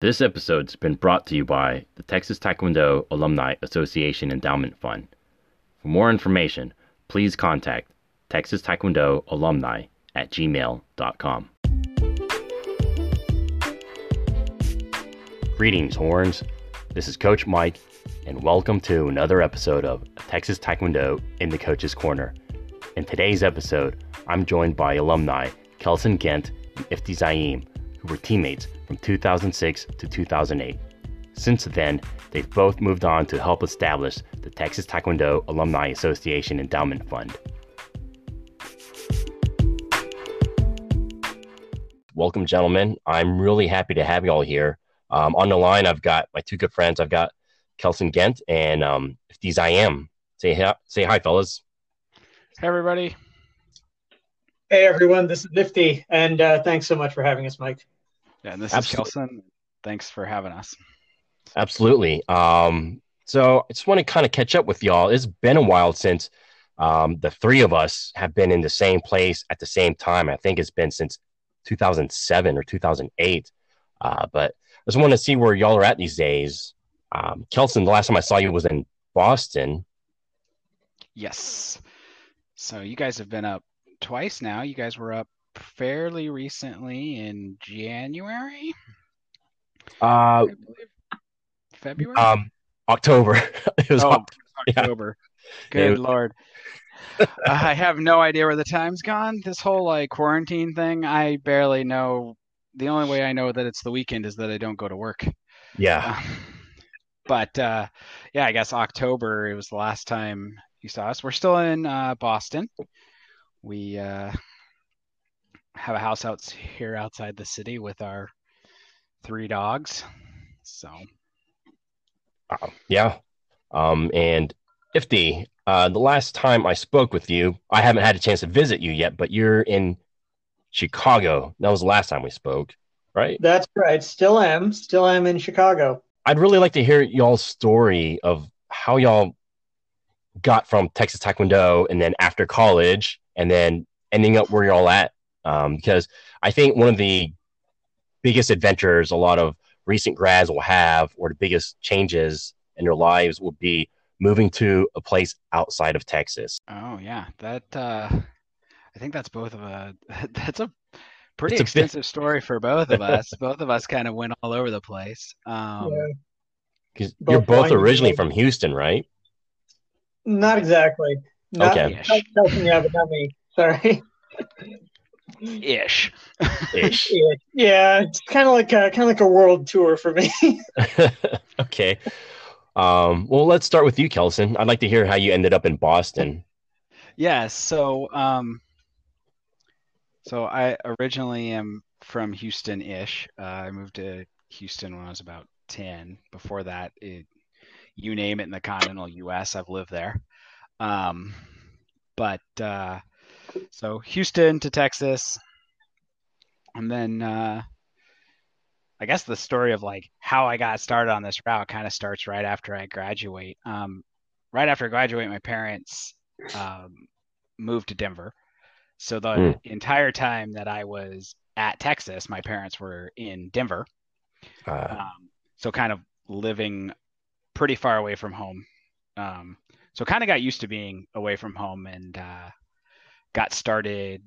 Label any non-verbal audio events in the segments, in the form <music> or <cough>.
This episode's been brought to you by the Texas Taekwondo Alumni Association Endowment Fund. For more information, please contact Texas Taekwondo Alumni at gmail.com. Greetings, Horns. This is Coach Mike, and welcome to another episode of Texas Taekwondo in the Coach's Corner. In today's episode, I'm joined by alumni Kelson Gent and Ifti Zaim, who were teammates from 2006 to 2008. Since then, they've both moved on to help establish the Texas Taekwondo Alumni Association Endowment Fund. Welcome, gentlemen. I'm really happy to have you all here. Um, on the line, I've got my two good friends. I've got Kelson Gent and um, Ifti Zaim. Say, hi, say hi, fellas. Hey, everybody. Hey, everyone. This is Nifty, and uh, thanks so much for having us, Mike. Yeah, and this Absolutely. is Kelson. Thanks for having us. Absolutely. Um, so I just want to kind of catch up with y'all. It's been a while since um, the three of us have been in the same place at the same time. I think it's been since 2007 or 2008. Uh, but I just want to see where y'all are at these days. Um, Kelson, the last time I saw you was in Boston. Yes. So you guys have been up twice now. You guys were up fairly recently in January, Uh, February. um, October. <laughs> it was oh, Oct- yeah. October. It Good was- lord. I have no idea where the time's gone. This whole like quarantine thing, I barely know. The only way I know that it's the weekend is that I don't go to work. yeah. Um, but uh, yeah, I guess October it was the last time you saw us. We're still in uh, Boston. We uh, have a house out here outside the city with our three dogs. So Uh, yeah. Um, and Ifty, uh, the last time I spoke with you, I haven't had a chance to visit you yet, but you're in Chicago. That was the last time we spoke, right? That's right. Still am. Still am in Chicago. I'd really like to hear y'all's story of how y'all got from Texas Taekwondo and then after college and then ending up where y'all at. Um, because I think one of the biggest adventures a lot of recent grads will have, or the biggest changes in their lives, will be moving to a place outside of Texas. oh yeah, that uh, I think that's both of a <laughs> that's a pretty It's a bit- extensive story for both of us. <laughs> both of us kind of went all over the place. Um, Yeah. Because Both you're both originally from Houston, right? Not exactly. Not, Okay. Ish. not Kelson, yeah, but not me. Sorry. <laughs> Ish. Ish. <laughs> yeah, yeah, it's kind of like a kind of like a world tour for me. <laughs> <laughs> okay. Um, well, let's start with you, Kelson. I'd like to hear how you ended up in Boston. Yeah, so um so I originally am from Houston-ish. Uh, I moved to Houston when I was about 10. Before that, it, you name it in the continental US, I've lived there. Um but uh so Houston to Texas and then uh I guess the story of like how I got started on this route kind of starts right after I graduate. Um, right after I graduate, my parents um, moved to Denver. So the Mm. entire time that I was at Texas, my parents were in Denver. Uh, Um, so kind of living pretty far away from home. Um, so kind of got used to being away from home and uh, got started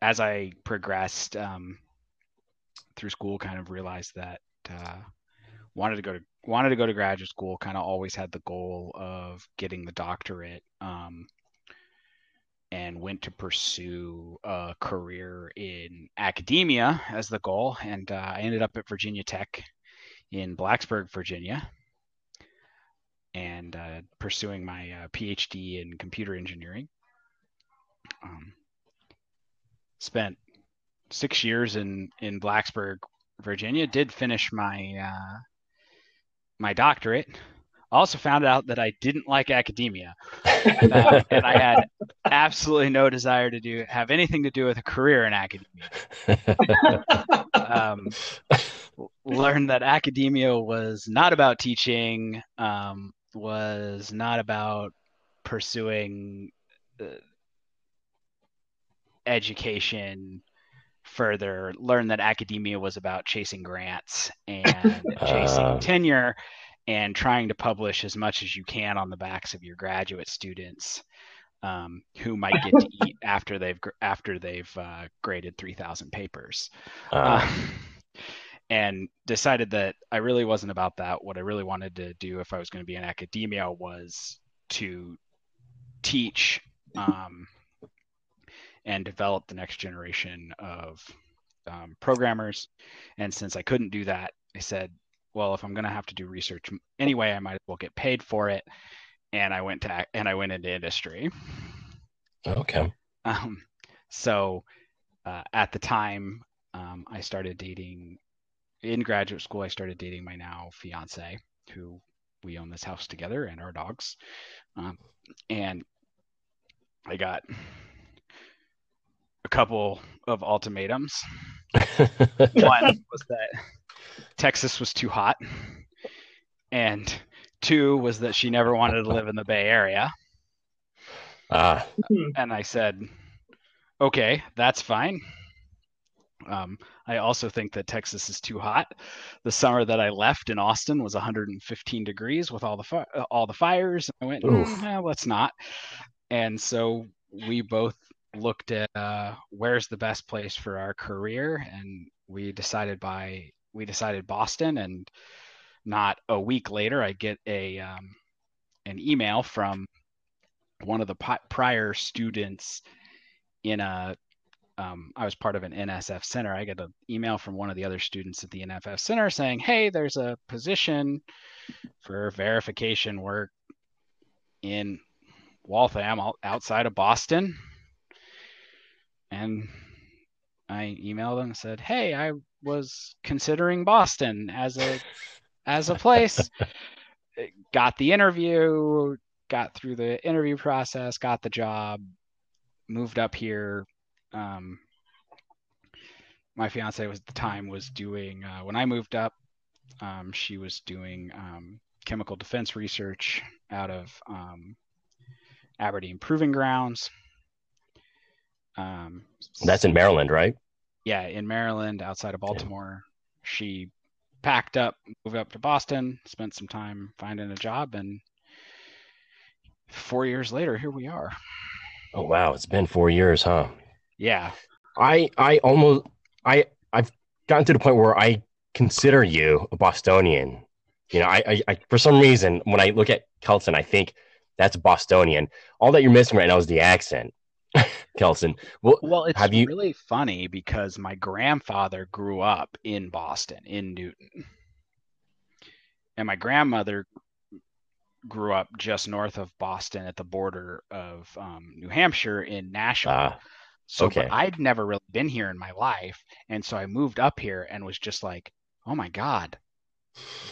as I progressed um, through school. Kind of realized that uh, wanted to go to wanted to go to graduate school. Kind of always had the goal of getting the doctorate. Um, and went to pursue a career in academia as the goal. And uh, I ended up at Virginia Tech in Blacksburg, Virginia, and uh, pursuing my uh, PhD in computer engineering. Um, spent six years in in Blacksburg, Virginia. Did finish my uh, my doctorate. Also found out that I didn't like academia, uh, <laughs> and I had absolutely no desire to do have anything to do with a career in academia. <laughs> Um, learned that academia was not about teaching, um, was not about pursuing uh, education further learned that academia was about chasing grants and <laughs> chasing Uh. tenure and trying to publish as much as you can on the backs of your graduate students um, who might get to eat <laughs> after they've after they've uh, graded 3000 papers Uh, uh, <laughs> and decided that I really wasn't about that. What I really wanted to do if I was going to be in academia was to teach um, and develop the next generation of um, programmers. And since I couldn't do that, I said, well, if I'm going to have to do research anyway, I might as well get paid for it. And I went to and I went into industry. okay. Um, so uh, at the time, um, I started dating in graduate school. I started dating my now fiance, who we own this house together and our dogs. Um, and I got a couple of ultimatums. <laughs> One was that Texas was too hot, and two was that she never wanted to live in the Bay Area Ah, and I said, "Okay, that's fine." Um, I also think that Texas is too hot. The summer that I left in Austin was 115 degrees with all the fi- uh, all the fires. I went, Oof. "Mm, eh, let's not. And so we both looked at uh, where's the best place for our career, and we decided by we decided Boston. And not a week later, I get a um, an email from one of the prior students in a um, I was part of an NSF center. I get an email from one of the other students at the NSF center saying, "Hey, there's a position for verification work in Waltham, outside of Boston." And I emailed them and said, "Hey, I was considering Boston as a as a place. <laughs> got the interview, got through the interview process, got the job, moved up here. Um, my fiance was at the time was doing uh, when I moved up. Um, she was doing um, chemical defense research out of um, Aberdeen Proving Grounds. Um, that's in Maryland, right? yeah, in Maryland, outside of Baltimore. She packed up, moved up to Boston, spent some time finding a job, and four years later, here we are. Oh wow, it's been four years, huh? Yeah, I I almost I I've gotten to the point where I consider you a Bostonian. You know, I, I, I for some reason when I look at Kelson, I think that's Bostonian. All that you're missing right now is the accent, Kelson. Well, well, it's Have you- really funny because my grandfather grew up in Boston, in Newton, and my grandmother grew up just north of Boston at the border of um, New Hampshire in Nashua. uh, So Okay. but I'd never really been here in my life. And so I moved up here and was just like, oh my God,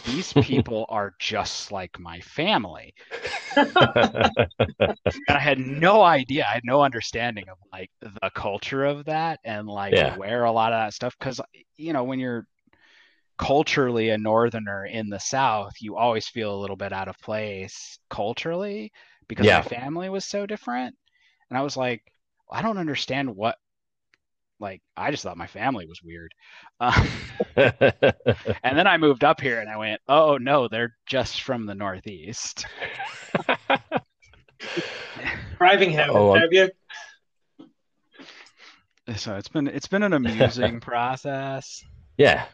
these people are just like my family. And I had no idea. I had no understanding of like the culture of that and like Yeah. where a lot of that stuff because you know when you're culturally a northerner in the south you always feel a little bit out of place culturally because Yeah. my family was so different and i was like i don't understand what like i just thought my family was weird um, <laughs> and then i moved up here and i went oh no they're just from the northeast <laughs> Driving habit, Oh, I'm- have you? so it's been it's been an amusing <laughs> process yeah.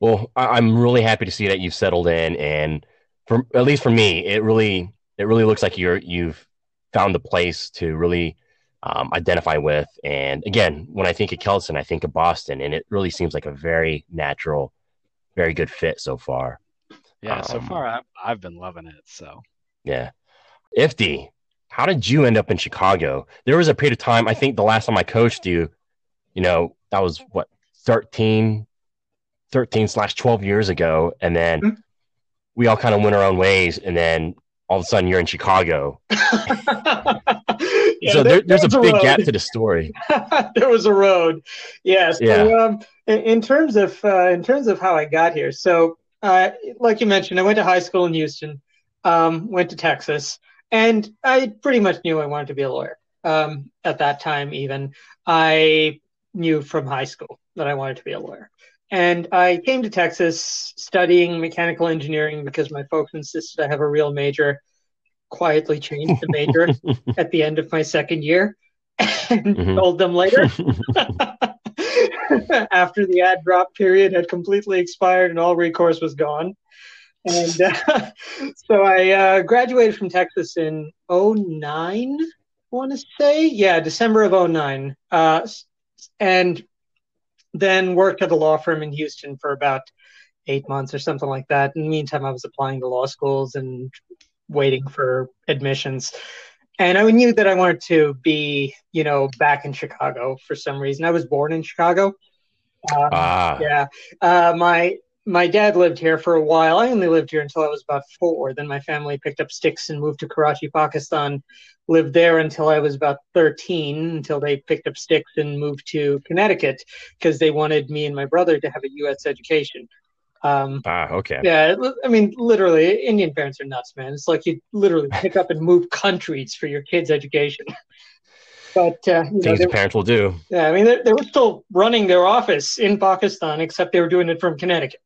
Well, I, I'm really happy to see that you've settled in, and for at least for me, it really it really looks like you're you've found a place to really um, identify with. And again, when I think of Kelson, I think of Boston, and it really seems like a very natural, very good fit so far. yeah so Um, far I've, I've been loving it so Yeah. Ifty, how did you end up in Chicago? There was a period of time, I think the last time I coached you, you know, that was what, 13, 13 slash 12 years ago. And then Mhm. we all kind of went our own ways. And then all of a sudden you're in Chicago. <laughs> Yeah, so there, there's a big road. gap to the story. <laughs> there was a road. Yes. Yeah. So, um, in, in terms of uh, in terms of how I got here, so uh, like you mentioned, I went to high school in Houston, um, went to Texas, and I pretty much knew I wanted to be a lawyer. Um, at that time, even I knew from high school that I wanted to be a lawyer. And I came to Texas studying mechanical engineering because my folks insisted I have a real major. Quietly changed the major <laughs> at the end of my second year and Mhm. told them later <laughs> <laughs> after the add drop period had completely expired and all recourse was gone. And uh, so I uh, graduated from Texas in 09, I want to say. Yeah, December of 09. Uh, and then worked at a law firm in Houston for about eight months or something like that. In the meantime, I was applying to law schools and waiting for admissions. And I knew that I wanted to be, you know, back in Chicago for some reason. I was born in Chicago. Um, ah, yeah. Uh, my my dad lived here for a while. I only lived here until I was about four. Then my family picked up sticks and moved to Karachi, Pakistan. Lived there until I was about 13, until they picked up sticks and moved to Connecticut because they wanted me and my brother to have a U.S. education. Um, ah, okay. yeah, I mean, literally, Indian parents are nuts, man. It's like you literally <laughs> pick up and move countries for your kids' education. <laughs> But uh, you know, Things the parents will do. yeah, I mean, they, they were still running their office in Pakistan, except they were doing it from Connecticut.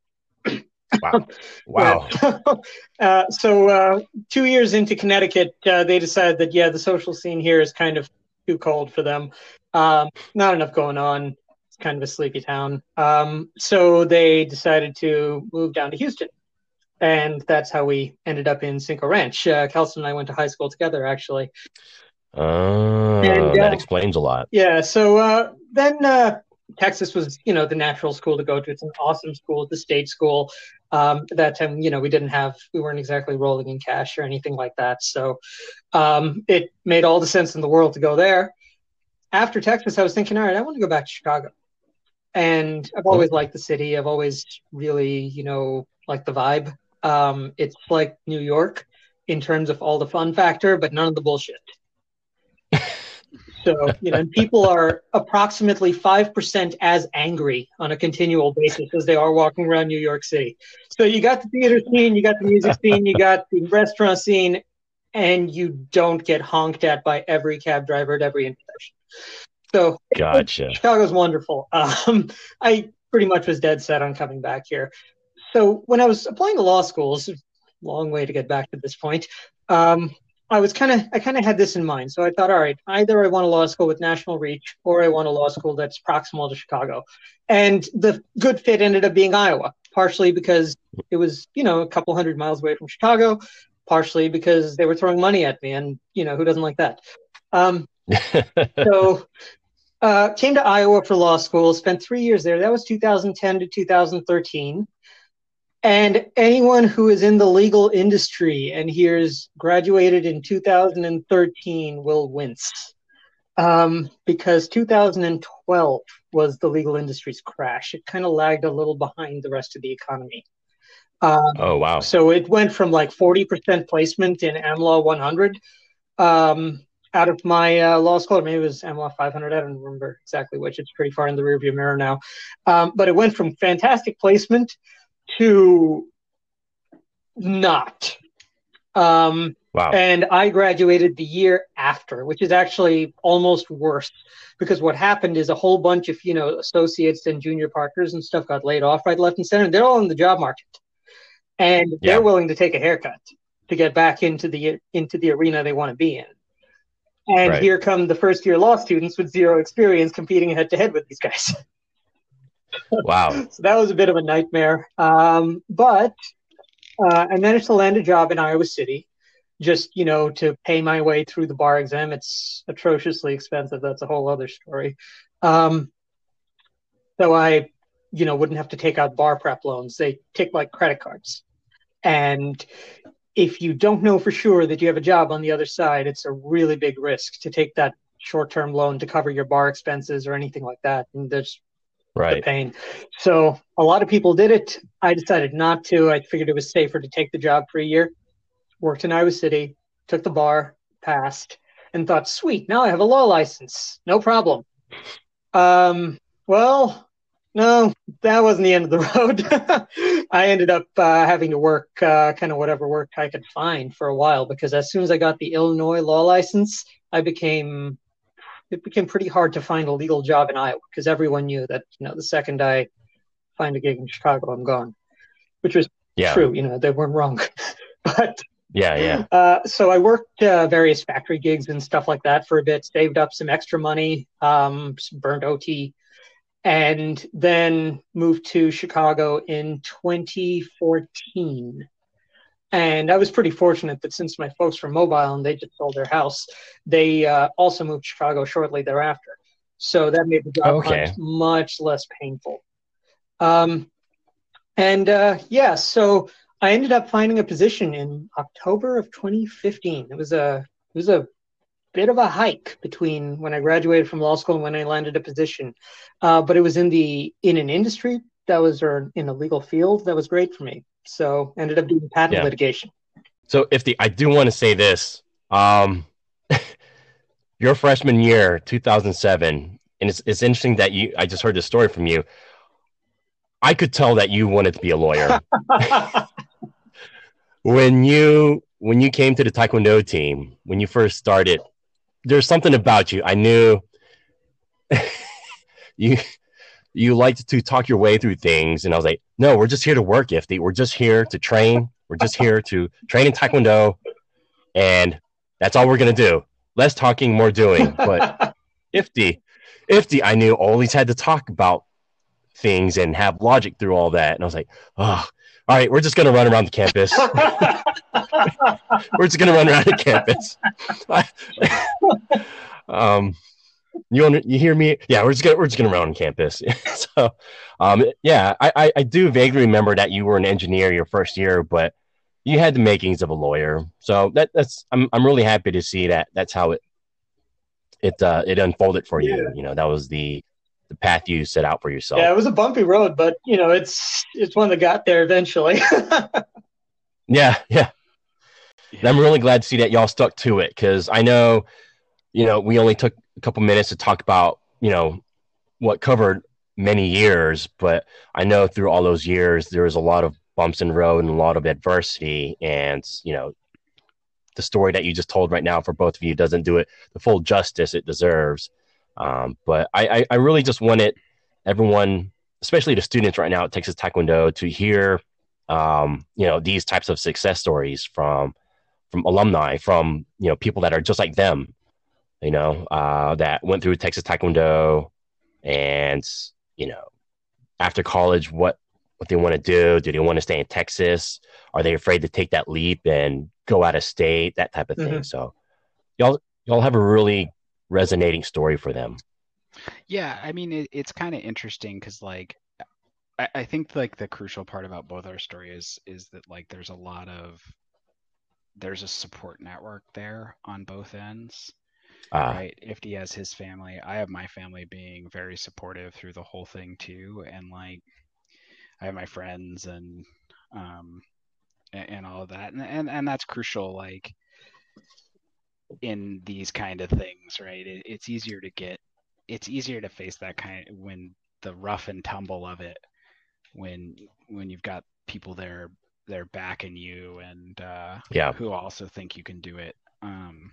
Wow. <laughs> Wow. <laughs> Uh, so, uh, two years into Connecticut, uh, they decided that, yeah, the social scene here is kind of too cold for them. Um, not enough going on. It's kind of a sleepy town. Um, so, they decided to move down to Houston. And that's how we ended up in Cinco Ranch. Uh, Kelson and I went to high school together, actually. Oh, And, that uh, explains a lot. Yeah. So uh, then uh, Texas was, you know, the natural school to go to. It's an awesome school. the state school. Um, at that time, you know, we didn't have, we weren't exactly rolling in cash or anything like that. So um, it made all the sense in the world to go there. After Texas, I was thinking, all right, I want to go back to Chicago. And I've always liked the city. I've always really, you know, liked the vibe. Um, it's like New York in terms of all the fun factor, but none of the bullshit. So, you know, and people are approximately 5% as angry on a continual basis as they are walking around New York City. So you got the theater scene, you got the music <laughs> scene, you got the restaurant scene, and you don't get honked at by every cab driver at every intersection. So Gotcha. Chicago's wonderful. <laughs> Um, I pretty much was dead set on coming back here. So when I was applying to law schools, long way to get back to this point. Um, I was kind of I kind of had this in mind. So I thought, all right, either I want a law school with national reach, or I want a law school that's proximal to Chicago. And the good fit ended up being Iowa, partially because it was you know a couple hundred miles away from Chicago, partially because they were throwing money at me, and you know who doesn't like that. Um, <laughs> so uh, came to Iowa for law school, spent three years there. That was 2010 to 2013. And anyone who is in the legal industry and hears graduated in 2013 will wince. Um, because 2012 was the legal industry's crash. It kind of lagged a little behind the rest of the economy. Um, oh, wow. so it went from like 40% placement in AmLaw 100 um, out of my uh, law school, or maybe it was AmLaw 500. I don't remember exactly which. It's pretty far in the rearview mirror now. Um, but it went from fantastic placement to not. Um, Wow. and I graduated the year after, which is actually almost worse because what happened is a whole bunch of you know associates and junior partners and stuff got laid off right, left, and center. They're all in the job market, and they're Yeah. willing to take a haircut to get back into the into the arena they want to be in. And Right. here come the first year law students with zero experience competing head to head with these guys. <laughs> Wow. <laughs> So that was a bit of a nightmare. Um, but uh, I managed to land a job in Iowa City, just you know to pay my way through the bar exam. It's atrociously expensive. That's a whole other story. Um, so I, you know, wouldn't have to take out bar prep loans. They take like credit cards, and if you don't know for sure that you have a job on the other side, it's a really big risk to take that short-term loan to cover your bar expenses or anything like that. And there's the Right. pain. So a lot of people did it. I decided not to. I figured it was safer to take the job for a year. Worked in Iowa City, took the bar, passed, and thought, sweet, now I have a law license. No problem. Um, well, no, that wasn't the end of the <laughs> road. I ended up uh, having to work uh, kind of whatever work I could find for a while because as soon as I got the Illinois law license, I became it became pretty hard to find a legal job in Iowa because everyone knew that you know the second I find a gig in Chicago, I'm gone, which was Yeah. true. You know, they weren't wrong, <laughs> but Yeah. Yeah. uh, so I worked uh, various factory gigs and stuff like that for a bit, saved up some extra money, um, some burned OT, and then moved to Chicago in 2014. And I was pretty fortunate that since my folks were mobile and they just sold their house, they uh, also moved to Chicago shortly thereafter. So that made the job Okay. hunt much less painful. Um, and uh, yeah, so I ended up finding a position in October of 2015. It was a it was a bit of a hike between when I graduated from law school and when I landed a position, uh, but it was in the in an industry that was or in a legal field that was great for me. So ended up doing patent Yeah. litigation. So Ifti I do want to say this, um, <laughs> your freshman year, 2007, and it's it's interesting that you. I just heard this story from you. I could tell that you wanted to be a lawyer <laughs> when you when you came to the Taekwondo team when you first started. There's something about you. I knew <laughs> you you liked to talk your way through things, and I was like, no, we're just here to work, Ifty. We're just here to train. We're just here to train in Taekwondo, and that's all we're gonna do. Less talking, more doing. But <laughs> Ifty, Ifty, I knew always had to talk about things and have logic through all that, and I was like, oh, all right, we're just gonna run around the campus. <laughs> we're just gonna run around the campus. <laughs> um, you under, you hear me? Yeah, we're just gonna we're just gonna run on campus. <laughs> so, um, yeah, I, I I do vaguely remember that you were an engineer your first year, but you had the makings of a lawyer. So that that's I'm I'm really happy to see that that's how it it uh, it unfolded for you. You know, that was the the path you set out for yourself. yeah, it was a bumpy road, but you know, it's it's one that got there eventually. <laughs> Yeah, yeah. And I'm really glad to see that y'all stuck to it because I know, you know, we only took a couple minutes to talk about, you know, what covered many years, but I know through all those years there was a lot of bumps in the road and a lot of adversity, and you know, the story that you just told right now for both of you doesn't do it the full justice it deserves. Um, but I, I, I really just wanted everyone, especially the students right now at Texas Taekwondo, to hear um, you know these types of success stories from from alumni from you know people that are just like them you know uh, that went through texas taekwondo and you know after college what what they want to do? Do they want to stay in texas? Are they afraid to take that leap and go out of state? That type of thing. So y'all y'all have a really resonating story for them. Yeah, I mean it, it's kind of interesting because like I, I think like the crucial part about both our stories is that like there's a lot of there's a support network there on both ends. Uh, right? Ifti has his family, I have my family being very supportive through the whole thing too, and like I have my friends and um and, and all of that, and, and and that's crucial. Like in these kind of things, right? It, it's easier to get, it's easier to face that kind when the rough and tumble of it, when when you've got people there they're backing you and uh, yeah who also think you can do it. Um,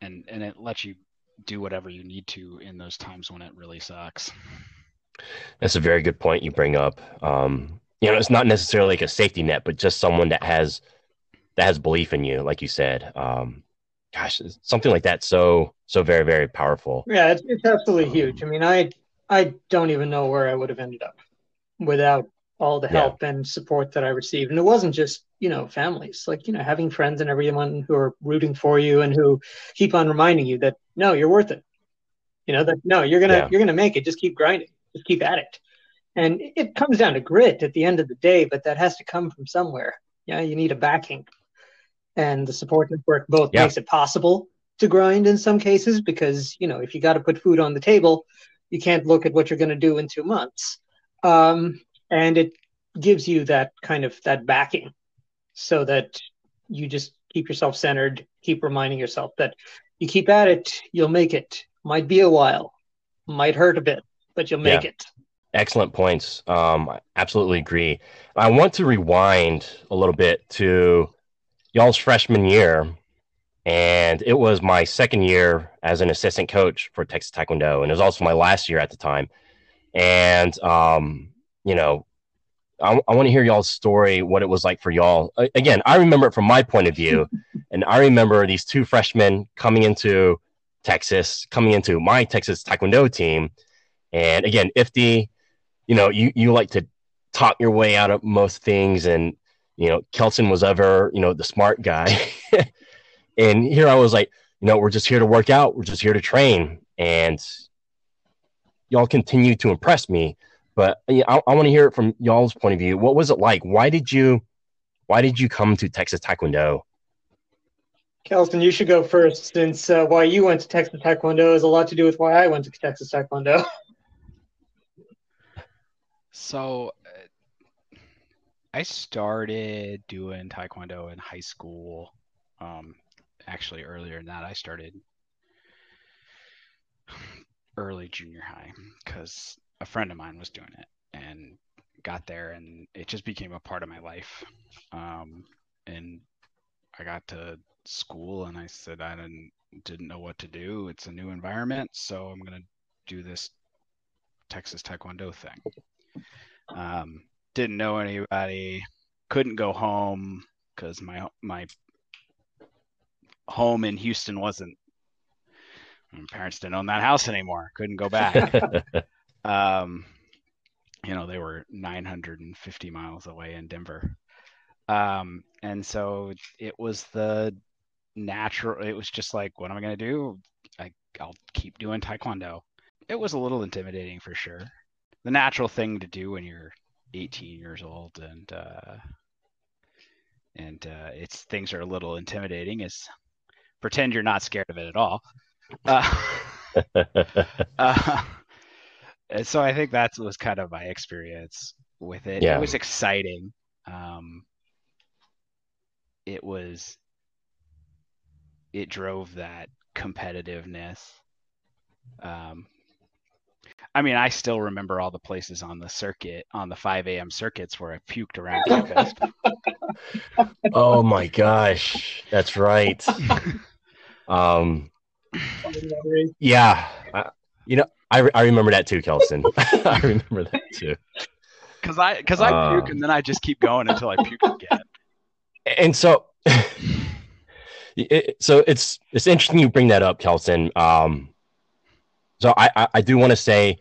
and and it lets you do whatever you need to in those times when it really sucks. That's a very good point you bring up. Um, you know, it's not necessarily like a safety net, but just someone that has that has belief in you, like you said. Um, gosh, something like that so so very very powerful. Yeah, it's, it's absolutely Um, huge. I mean, I I don't even know where I would have ended up without all the Yeah. help and support that I received. And it wasn't just you know families, like you know having friends and everyone who are rooting for you and who keep on reminding you that no, you're worth it. You know that no, you're gonna Yeah. you're gonna make it. Just keep grinding. Just keep at it. And it comes down to grit at the end of the day, but that has to come from somewhere. Yeah, you need a backing, and the support network both Yeah. makes it possible to grind in some cases because you know if you got to put food on the table you can't look at what you're going to do in two months um, and it gives you that kind of that backing so that you just keep yourself centered keep reminding yourself that you keep at it you'll make it might be a while might hurt a bit but you'll make Yeah. it Excellent points. Um, I absolutely agree. I want to rewind a little bit to y'all's freshman year, and it was my second year as an assistant coach for Texas Taekwondo, and it was also my last year at the time. And um, you know, I, I want to hear y'all's story, what it was like for y'all. Again, I remember it from my point of view, <laughs> and I remember these two freshmen coming into Texas, coming into my Texas Taekwondo team, and again, Ifty, you know, you you like to talk your way out of most things, and you know, Kelson was ever, you know, the smart guy. <laughs> and here I was like, you know, we're just here to work out, we're just here to train. And y'all continue to impress me. But I, I want to hear it from y'all's point of view. What was it like? Why did you why did you come to Texas Taekwondo? Kelson, you should go first since uh, why you went to Texas Taekwondo has a lot to do with why I went to Texas Taekwondo. <laughs> So I started doing Taekwondo in high school. Um, actually, earlier than that, I started <sighs> early junior high because a friend of mine was doing it and got there, and it just became a part of my life. Um, and I got to school, and I said I didn't didn't know what to do. It's a new environment, so I'm gonna do this Texas Taekwondo thing. Um, didn't know anybody, couldn't go home because my my home in Houston wasn't. My parents didn't own that house anymore. Couldn't go back. <laughs> um, you know, they were 950 miles away in Denver. Um, and so it was the natural. It was just like, what am I going to do? I, I'll keep doing Taekwondo. It was a little intimidating for sure. The natural thing to do when you're 18 years old and uh, and uh, it's things are a little intimidating is pretend you're not scared of it at all uh, <laughs> uh, so i think that was kind of my experience with it yeah. it was exciting um, it was it drove that competitiveness um, I mean, I still remember all the places on the circuit, on the 5 a.m. circuits where I puked around <laughs> oh my gosh, that's right. <laughs> um, yeah, uh, you know, I, I remember that too, Kelson. <laughs> I remember that too. Because I because I uh, puke and then I just keep going until I puke again. And so, <laughs> it, so it's it's interesting you bring that up, Kelson. Um, so I, I, I do want to say,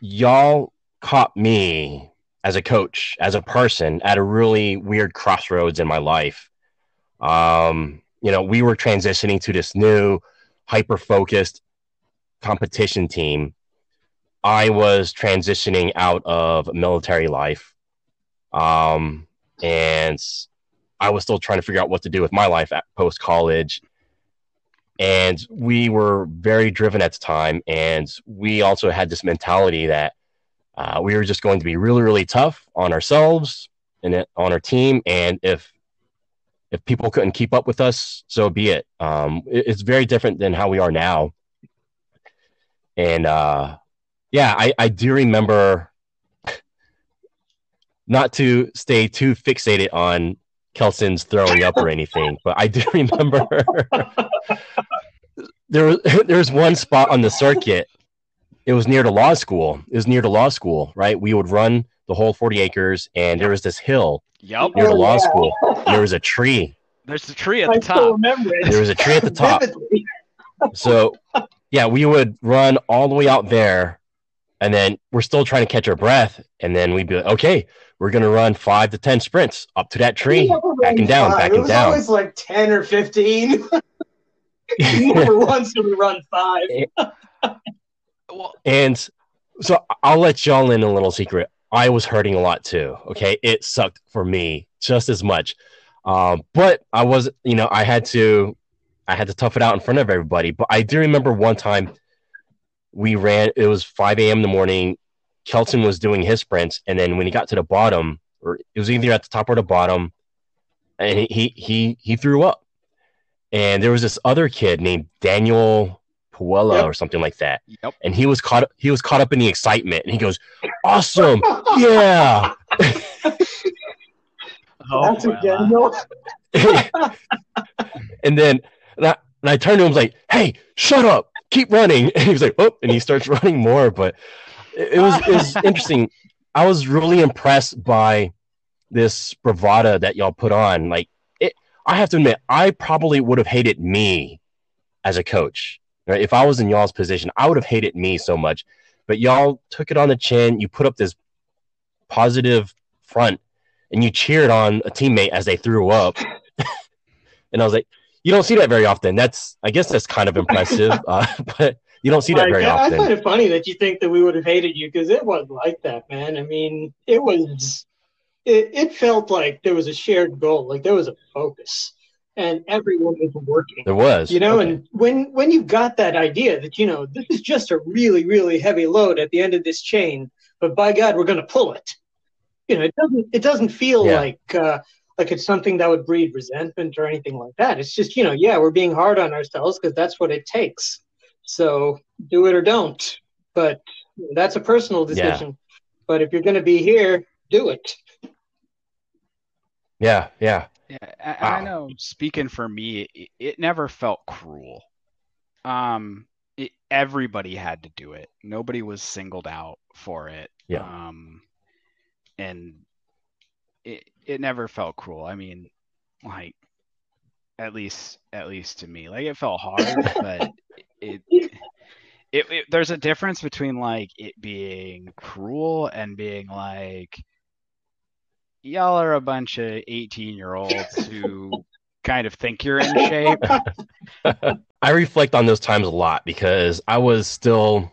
y'all caught me as a coach, as a person, at a really weird crossroads in my life. Um, you know, we were transitioning to this new hyper focused competition team. I was transitioning out of military life. Um, and I was still trying to figure out what to do with my life at post college and we were very driven at the time and we also had this mentality that uh, we were just going to be really really tough on ourselves and on our team and if if people couldn't keep up with us so be it um, it, it's very different than how we are now and uh, yeah I, I do remember not to stay too fixated on Kelson's throwing up or anything, but I do <laughs> remember there was <laughs> there was one spot on the circuit. It was near the law school. It was near the law school, right? We would run the whole 40 acres, and there was this hill yep. near the law school. There was a tree. There's a tree at the I top. There was a tree at the <laughs> top. so, yeah, we would run all the way out there, and then we're still trying to catch our breath, and then we'd be like, okay, we're gonna run five to ten sprints up to that tree, back and down, five. back and down. It was always like ten or fifteen. <laughs> Never <laughs> once did we run five. <laughs> and so I'll let y'all in a little secret. I was hurting a lot too. Okay, it sucked for me just as much. Um, but I was, you know, I had to, I had to tough it out in front of everybody. But I do remember one time we ran. It was 5 a.m. in the morning. Kelson was doing his sprints, and then when he got to the bottom, or it was either at the top or the bottom, and he he he, he threw up and there was this other kid named Daniel Puella yep. or something like that. Yep. And he was caught he was caught up in the excitement and he goes, Awesome, yeah. <laughs> oh, That's Daniel. <laughs> and then and I, and I turned to him like, "Hey, shut up! Keep running!" <laughs> And he was like, "Oh!" And he starts running more. But it, it was it was <laughs> interesting. I was really impressed by this bravado that y'all put on. Like, it, I have to admit, I probably would have hated me as a coach. Right? If I was in y'all's position, I would have hated me so much. But y'all took it on the chin. You put up this positive front, and you cheered on a teammate as they threw up. <laughs> and I was like, you don't see that very often. That's, I guess, that's kind of impressive. <laughs> Uh, <laughs> but you don't see that very I, often. I find it funny that you think that we would have hated you because it wasn't like that, man. I mean, it was. It, it felt like there was a shared goal, like there was a focus, and everyone was working. There was, you know Okay. and when when you got that idea that you know this is just a really really heavy load at the end of this chain but by god we're going to pull it you know it doesn't it doesn't feel Yeah. like uh like it's something that would breed resentment or anything like that it's just you know yeah we're being hard on ourselves because that's what it takes so do it or don't but that's a personal Yeah. decision but if you're going to be here do it Yeah, yeah, yeah, and I Wow. know. Speaking for me, it, it never felt cruel. Um, it, everybody had to do it. Nobody was singled out for it. Yeah. Um, and it it never felt cruel. I mean, like at least at least to me, like it felt hard, <laughs> but it. It, it, there's a difference between like it being cruel and being like y'all are a bunch of 18 year olds who <laughs> kind of think you're in shape <laughs> I reflect on those times a lot because I was still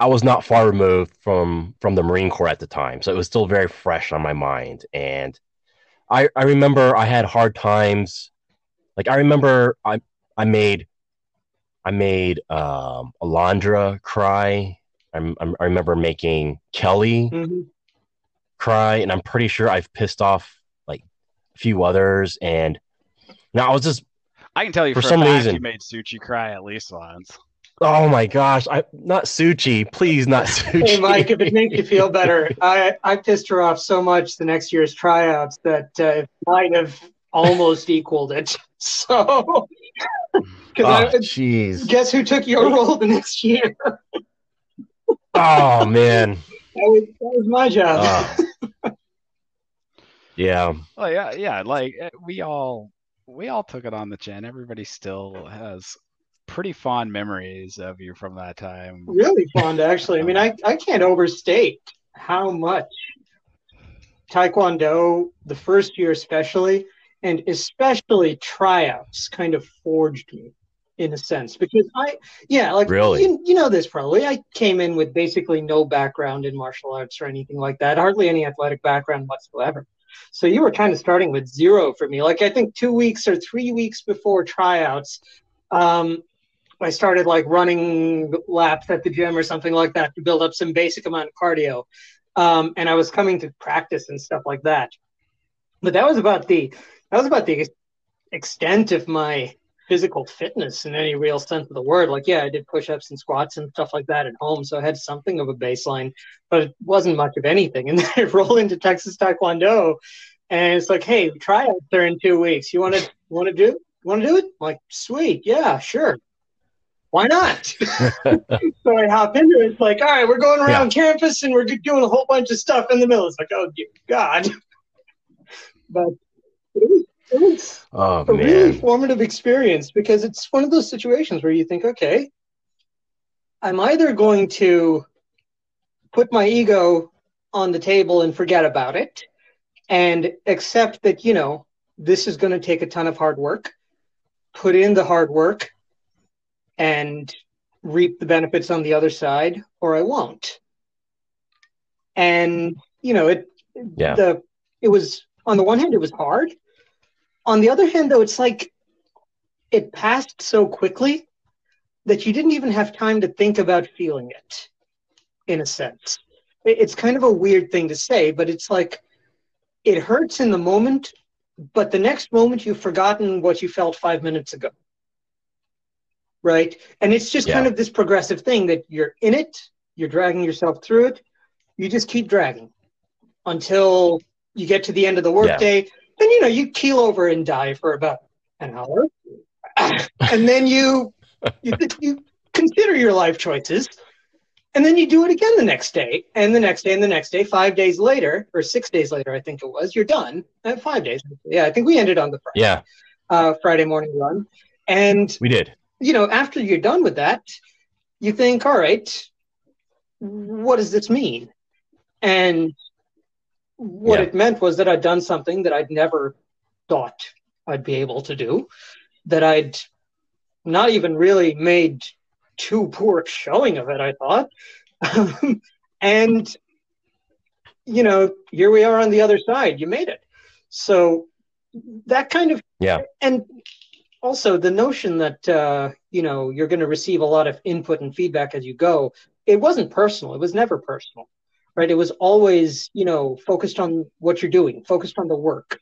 I was not far removed from from the Marine Corps at the time, so it was still very fresh on my mind. And I I remember I had hard times. Like I remember I I made I made um, Alondra cry. I, I remember making Kelly Mhm. cry, and I'm pretty sure I've pissed off like a few others. And now I was just i can tell you For for, some reason- you made suchi cry at least once Oh my gosh! I not Suchi, please not <laughs> Suchi. Hey, Mike, if it makes you feel better, I, I pissed her off so much the next year's tryouts that uh, it might have almost equaled it. <laughs> So, <laughs> oh, because jeez. guess who took your role the next year? Oh man. was, that was my job. Oh. yeah. well yeah yeah like eh, we all we all took it on the chin everybody still has pretty fond memories of you from that time really fond, actually. I mean, I, I can't overstate how much Taekwondo, the first year especially, and especially tryouts, kind of forged me in a sense. Because I, yeah, like, Really? you, you know this probably. I came in with basically no background in martial arts or anything like that, hardly any athletic background whatsoever. So you were kind of starting with zero for me. Like, I think two weeks or three weeks before tryouts, um, I started like running laps at the gym or something like that to build up some basic amount of cardio. Um, and I was coming to practice and stuff like that. But that was about the that was about the extent of my physical fitness in any real sense of the word. Like, yeah, I did push-ups and squats and stuff like that at home, so I had something of a baseline, but it wasn't much of anything. And <laughs> then I roll into Texas Taekwondo, and it's like, hey, tryouts are in two weeks. You want to want to do want to do it? I'm like, sweet, yeah, sure. Why not? <laughs> <laughs> so I hop into it. It's like, all right, we're going around campus and we're doing a whole bunch of stuff in the middle. It's like, oh God. <laughs> but it was, it was Oh a really man. formative experience because it's one of those situations where you think, okay, I'm either going to put my ego on the table and forget about it and accept that, you know, this is going to take a ton of hard work, put in the hard work, and reap the benefits on the other side, or I won't. And, you know, it, Yeah. the, it was, on the one hand, it was hard. On the other hand, though, it's like it passed so quickly that you didn't even have time to think about feeling it, in a sense. It's kind of a weird thing to say, but it's like it hurts in the moment, but the next moment you've forgotten what you felt five minutes ago. Right? And it's just kind of this progressive thing that you're in it, you're dragging yourself through it, you just keep dragging until you get to the end of the workday. Then, you know, you keel over and die for about an hour, <laughs> and then you, you you consider your life choices, and then you do it again the next day, and the next day, and the next day. Five days later, or six days later, I think it was, you're done. Uh, five days. Yeah, I think we ended on the Friday, Yeah, uh, Friday morning run, and we did. You know, after you're done with that, you think, all right, what does this mean? And what Yeah. it meant was that I'd done something that I'd never thought I'd be able to do, that I'd not even really made too poor showing of it, I thought. <laughs> and, you know, here we are on the other side. You made it. So that kind of Yeah. and also the notion that uh, you know you're going to receive a lot of input and feedback as you go it wasn't personal it was never personal right? It was always you know focused on what you're doing focused on the work.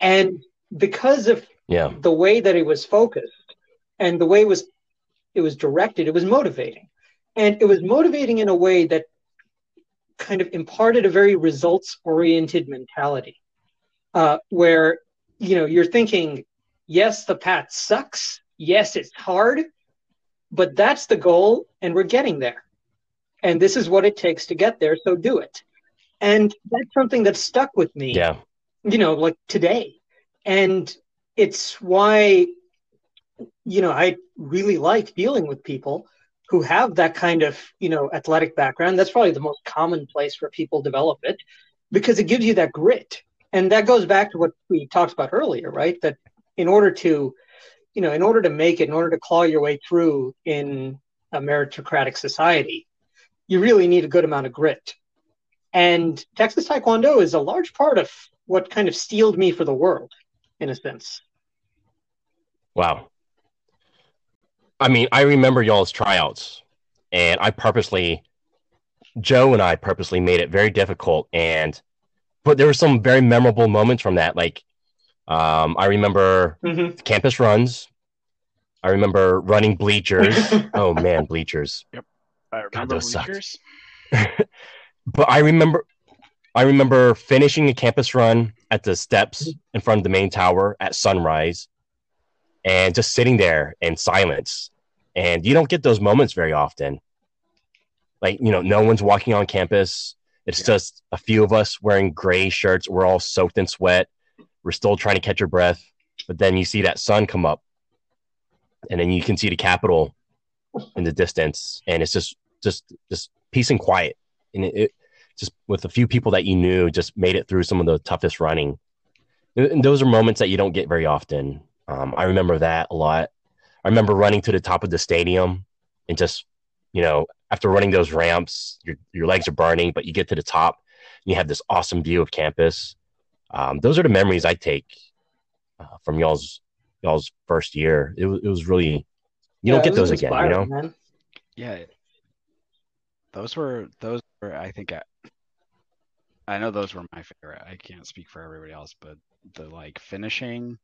And because of Yeah, the way that it was focused and the way it was it was directed it was motivating. And it was motivating in a way that kind of imparted a very results oriented mentality uh, where you know you're thinking yes the path sucks yes it's hard but that's the goal and we're getting there and this is what it takes to get there so do it and that's something that stuck with me yeah, you know, like today. And it's why, you know, I really like dealing with people who have that kind of, you know, athletic background. That's probably the most common place where people develop it because it gives you that grit. And that goes back to what we talked about earlier, right? That in order to, you know, in order to make it, in order to claw your way through in a meritocratic society, you really need a good amount of grit. And Texas Taekwondo is a large part of what kind of steeled me for the world, in a sense. wow. I mean, I remember y'all's tryouts, and I purposely, Joe and I purposely made it very difficult, and but there were some very memorable moments from that. Like, um, I remember Mm-hmm. campus runs. I remember running bleachers. <laughs> oh man, bleachers. Yep. I remember those sucked. bleachers. <laughs> But I remember, I remember finishing a campus run at the steps in front of the main tower at sunrise, and just sitting there in silence. And you don't get those moments very often. Like you know, no one's walking on campus. It's Yeah. just a few of us wearing gray shirts. We're all soaked in sweat. We're still trying to catch our breath. But then you see that sun come up, and then you can see the capital in the distance, and it's just just just peace and quiet. And it, it just with a few people that you knew just made it through some of the toughest running. And those are moments that you don't get very often. Um, i remember that a lot. I remember running to the top of the stadium and just you know after running those ramps your, your legs are burning but you get to the top and you have this awesome view of campus um, those are the memories i take uh, from y'all's y'all's first year it, was- it was really you don't get those again you know Man. Yeah. Those were those were I think I, I know those were my favorite. I can't speak for everybody else, but the like finishing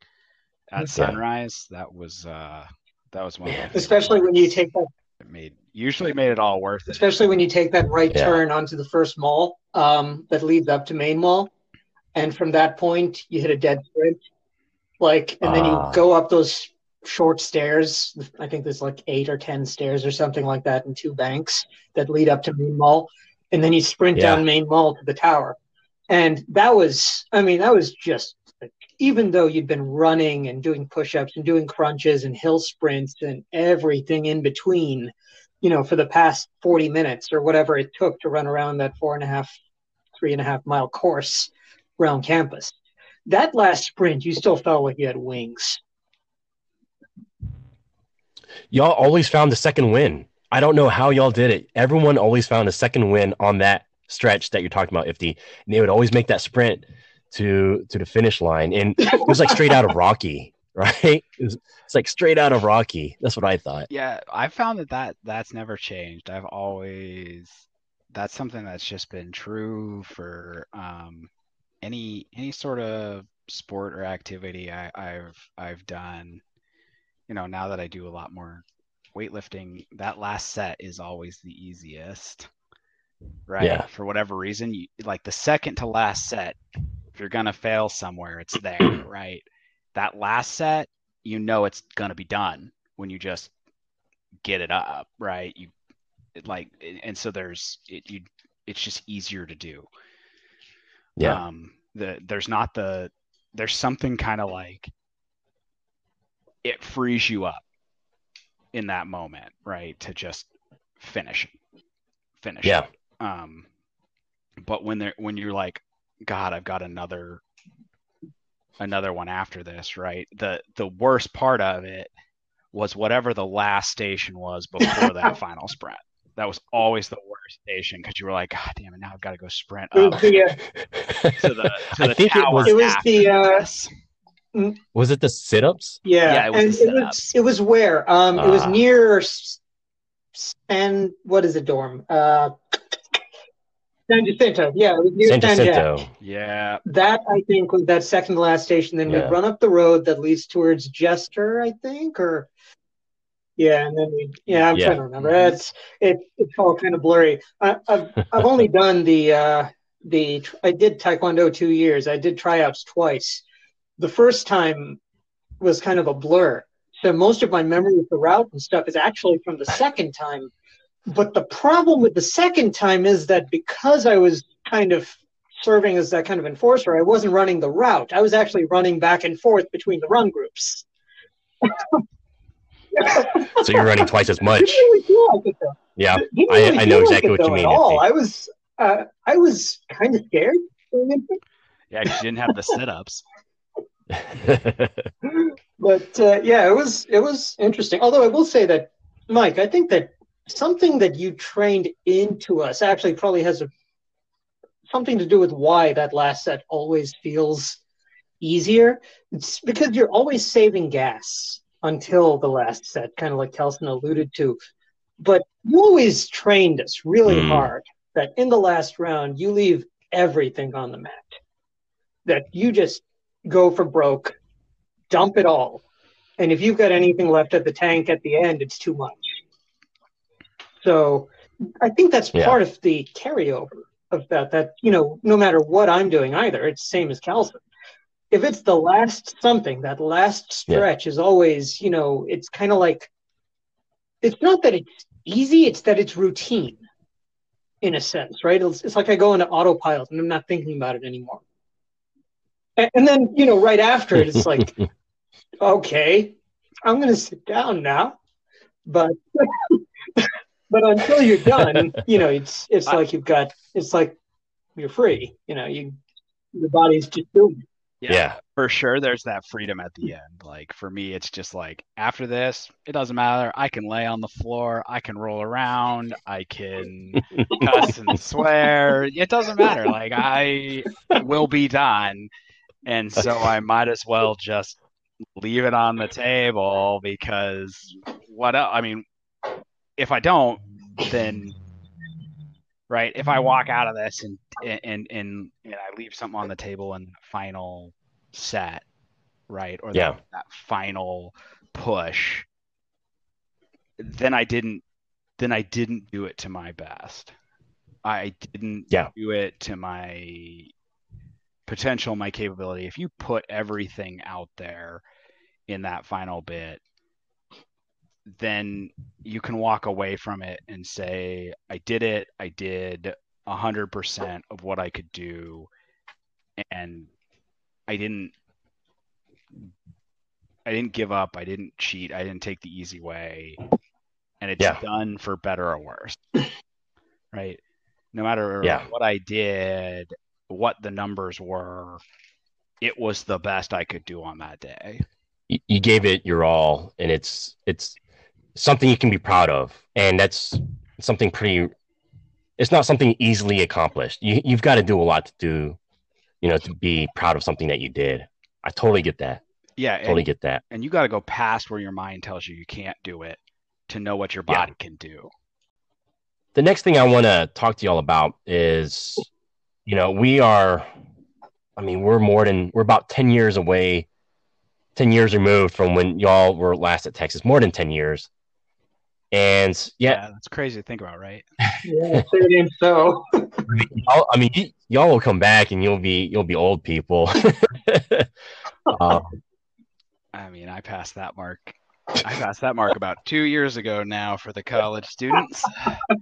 at Yeah. sunrise, that was uh that was one of my <laughs> Especially when you take that, it made usually made it all worth it. especially when you take that right Yeah. turn onto the first mall um, that leads up to Main Mall, and from that point you hit a dead sprint, like, and then Ah. you go up those short stairs. I think there's like eight or ten stairs or something like that, in two banks that lead up to Main Mall, and then you sprint Yeah. down Main Mall to the tower, and that was, I mean, that was just. Even though you'd been running and doing push-ups and doing crunches and hill sprints and everything in between, you know, for the past 40 minutes or whatever it took to run around that four and a half, three and a half mile course around campus. That last sprint, you still felt like you had wings. y'all always found the second win. I don't know how y'all did it. Everyone always found a second win on that stretch that you're talking about, Ifti. And they would always make that sprint to to the finish line. And it was like straight out of Rocky, <laughs> right? It was, it's like straight out of Rocky. That's what I thought. Yeah, I found that, that that's never changed. I've always that's something that's just been true for um, any any sort of sport or activity I, I've I've done. You know, now that I do a lot more weightlifting, that last set is always the easiest, right? Yeah. For whatever reason, you like the second to last set. If you're gonna fail somewhere, it's there, <clears throat> right? That last set you know it's gonna be done when you just get it up, right? You it like and so there's it you it's just easier to do. Yeah. Um the there's not the there's something kind of like it frees you up in that moment, right? To just finish finish Yeah. it. Um but when they're when you're like, God, I've got another another one after this, right? The the worst part of it was whatever the last station was before that <laughs> final sprint. That was always the worst station because you were like, God damn it, now I've got to go sprint It up was the, uh, <laughs> to the to I the think it tower. was- it was the uh, was it the sit-ups? yeah, Yeah, it was and the it was sit-ups. it was where um it was Ah. near S- San what is it dorm uh San Jacinto yeah it was near San San Jac. Jacinto. Yeah, That I think was that second to last station. Then Yeah. we run up the road that leads towards Jester, I think, or yeah, and then we yeah, I'm Yeah. trying to remember. It's it, it's all kind of blurry. I, I've <laughs> I've only done the uh, the I did Taekwondo two years. I did tryouts twice. The first time was kind of a blur. So most of my memory of the route and stuff is actually from the second time. But the problem with the second time is that because I was kind of serving as that kind of enforcer, I wasn't running the route. I was actually running back and forth between the run groups. <laughs> <laughs> So you're running twice as much. Really feel like. Yeah. I- really I know exactly like what you mean, all. I was uh, I was kind of scared. <laughs> yeah, 'cause you didn't have the sit-ups. <laughs> But uh, yeah, it was it was interesting. Although I will say that, Mike, I think that something that you trained into us actually probably has a something to do with why that last set always feels easier. It's because you're always saving gas until the last set, kind of like Kelson alluded to. But you always trained us really Hmm. hard that in the last round you leave everything on the mat. That you just go for broke dump it all. And if you've got anything left at the tank at the end, it's too much. So I think that's Yeah. part of the carryover of that, that, you know, no matter what I'm doing either, it's the same as Calvin. If it's the last something, that last stretch is always, you know, it's kind of like, it's not that it's easy, it's that it's routine in a sense, right? It's, it's like I go into autopilot and I'm not thinking about it anymore. And, and then, you know, right after it, it's like, <laughs> okay, I'm going to sit down now. But <laughs> but until you're done, you know, it's it's I- like you've got it's like you're free. You know, you your body's just doing it. Yeah. for sure there's that freedom at the end. Like for me it's just like after this it doesn't matter. I can lay on the floor. I can roll around. I can <laughs> cuss and swear. It doesn't matter. Like i will be done. And so i might as well just leave it on the table because what else i mean if i don't then right if i walk out of this and and and, and i leave something on the table in the final set right or Yeah. that, that final push then i didn't then i didn't do it to my best i didn't Yeah. do it to my potential my capability if you put everything out there in that final bit then you can walk away from it and say i did it. I did 100% of what i could do. And i didn't i didn't give up. I didn't cheat. I didn't take the easy way. And it's Yeah. done for better or worse <clears throat> right? No matter Yeah. what i did what the numbers were it was the best i could do on that day. You, you gave it your all and it's it's something you can be proud of. And that's something pretty it's not something easily accomplished. You, you've got to do a lot to do you know to be proud of something that you did. I totally get that. Yeah totally and, get that. and you got to go past where your mind tells you you can't do it to know what your Yeah. body can do. The next thing i want to talk to y'all about is you know we are i mean we're more than we're about 10 years away 10 years removed from when y'all were last at texas more than 10 years and yeah that's crazy to think about right <laughs> Yeah, say it ain't so. y'all, I mean, y- y'all will come back and you'll be you'll be old people. <laughs> um, I mean, I passed that mark. I passed that mark about two years ago now for the college students.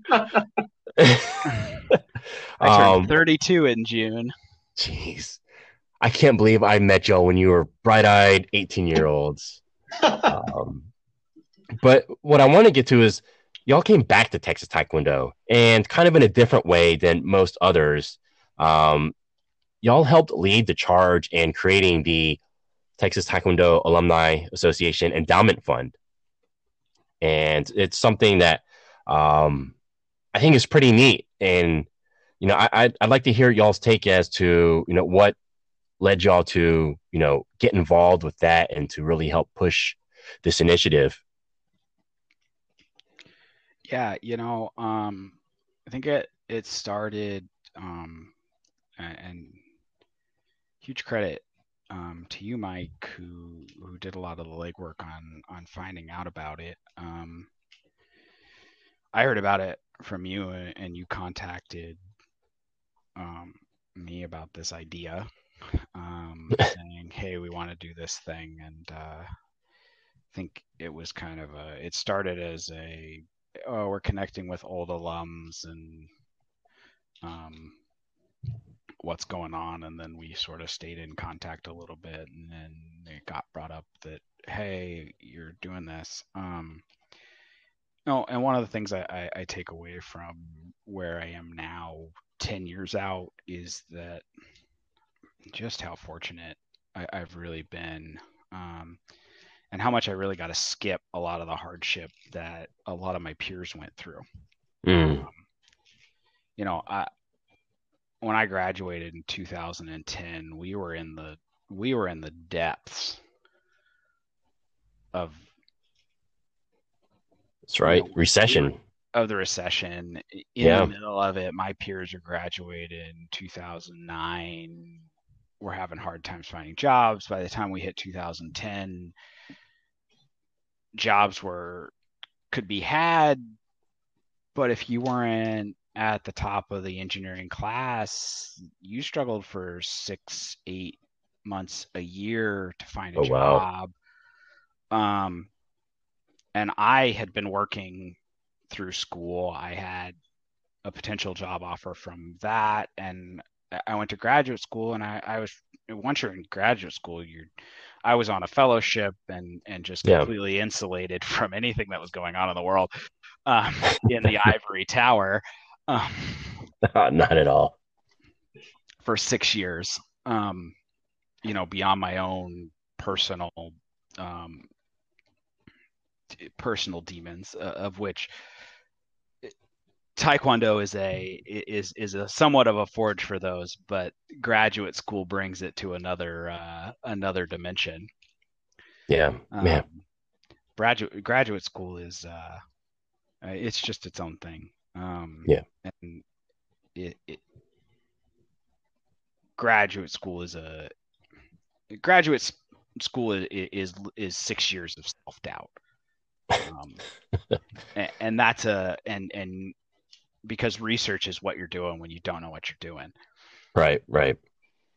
<laughs> I turned Um, 32 in June. Jeez. I can't believe I met y'all when you were bright eyed 18 year olds. Um, but what I want to get to is y'all came back to Texas Taekwondo and kind of in a different way than most others. Um, y'all helped lead the charge in creating the Texas Taekwondo Alumni Association Endowment Fund. And it's something that um, I think is pretty neat. And, you know, I, I'd, I'd like to hear y'all's take as to, you know, what led y'all to, you know, get involved with that and to really help push this initiative. Yeah, you know, um, I think it it started, um, a- and huge credit um, to you, Mike, who who did a lot of the legwork on on finding out about it. Um, I heard about it from you, and you contacted um, me about this idea, um, <laughs> saying, "Hey, we want to do this thing," and uh, I think it was kind of a. It started as a oh, we're connecting with old alums and um, what's going on, and then we sort of stayed in contact a little bit, and then it got brought up that hey, you're doing this. Um, no, and one of the things I, I, I take away from where I am now, ten years out, is that just how fortunate I, I've really been. Um, and how much I really got to skip a lot of the hardship that a lot of my peers went through. Mm, Um, you know, I when I graduated in 2010, we were in the we were in the depths of that's right. You know, Recession. of the recession. In Yeah. the middle of it, my peers are graduated in 2009. We're having hard times finding jobs. By the time we hit 2010, jobs were could be had, but if you weren't at the top of the engineering class, you struggled for six, eight months a year to find a Oh, wow. job. Um, and I had been working through school. I had a potential job offer from that, and I- went to graduate school. And I, I was once you're in graduate school, you're I was on a fellowship and and just Yeah. completely insulated <laughs> from anything that was going on in the world um, <laughs> in the ivory tower um, Not at all. for six years. Um, you know, beyond my own personal um, personal demons, uh, of which taekwondo is a is is a somewhat of a forge for those but graduate school brings it to another uh another dimension Yeah. um, Yeah. graduate graduate school is uh uh, it's just its own thing um Yeah. and it, it graduate school is a graduate school is is, is six years of self-doubt um, <laughs> and, and that's a and and because research is what you're doing when you don't know what you're doing Right. Right.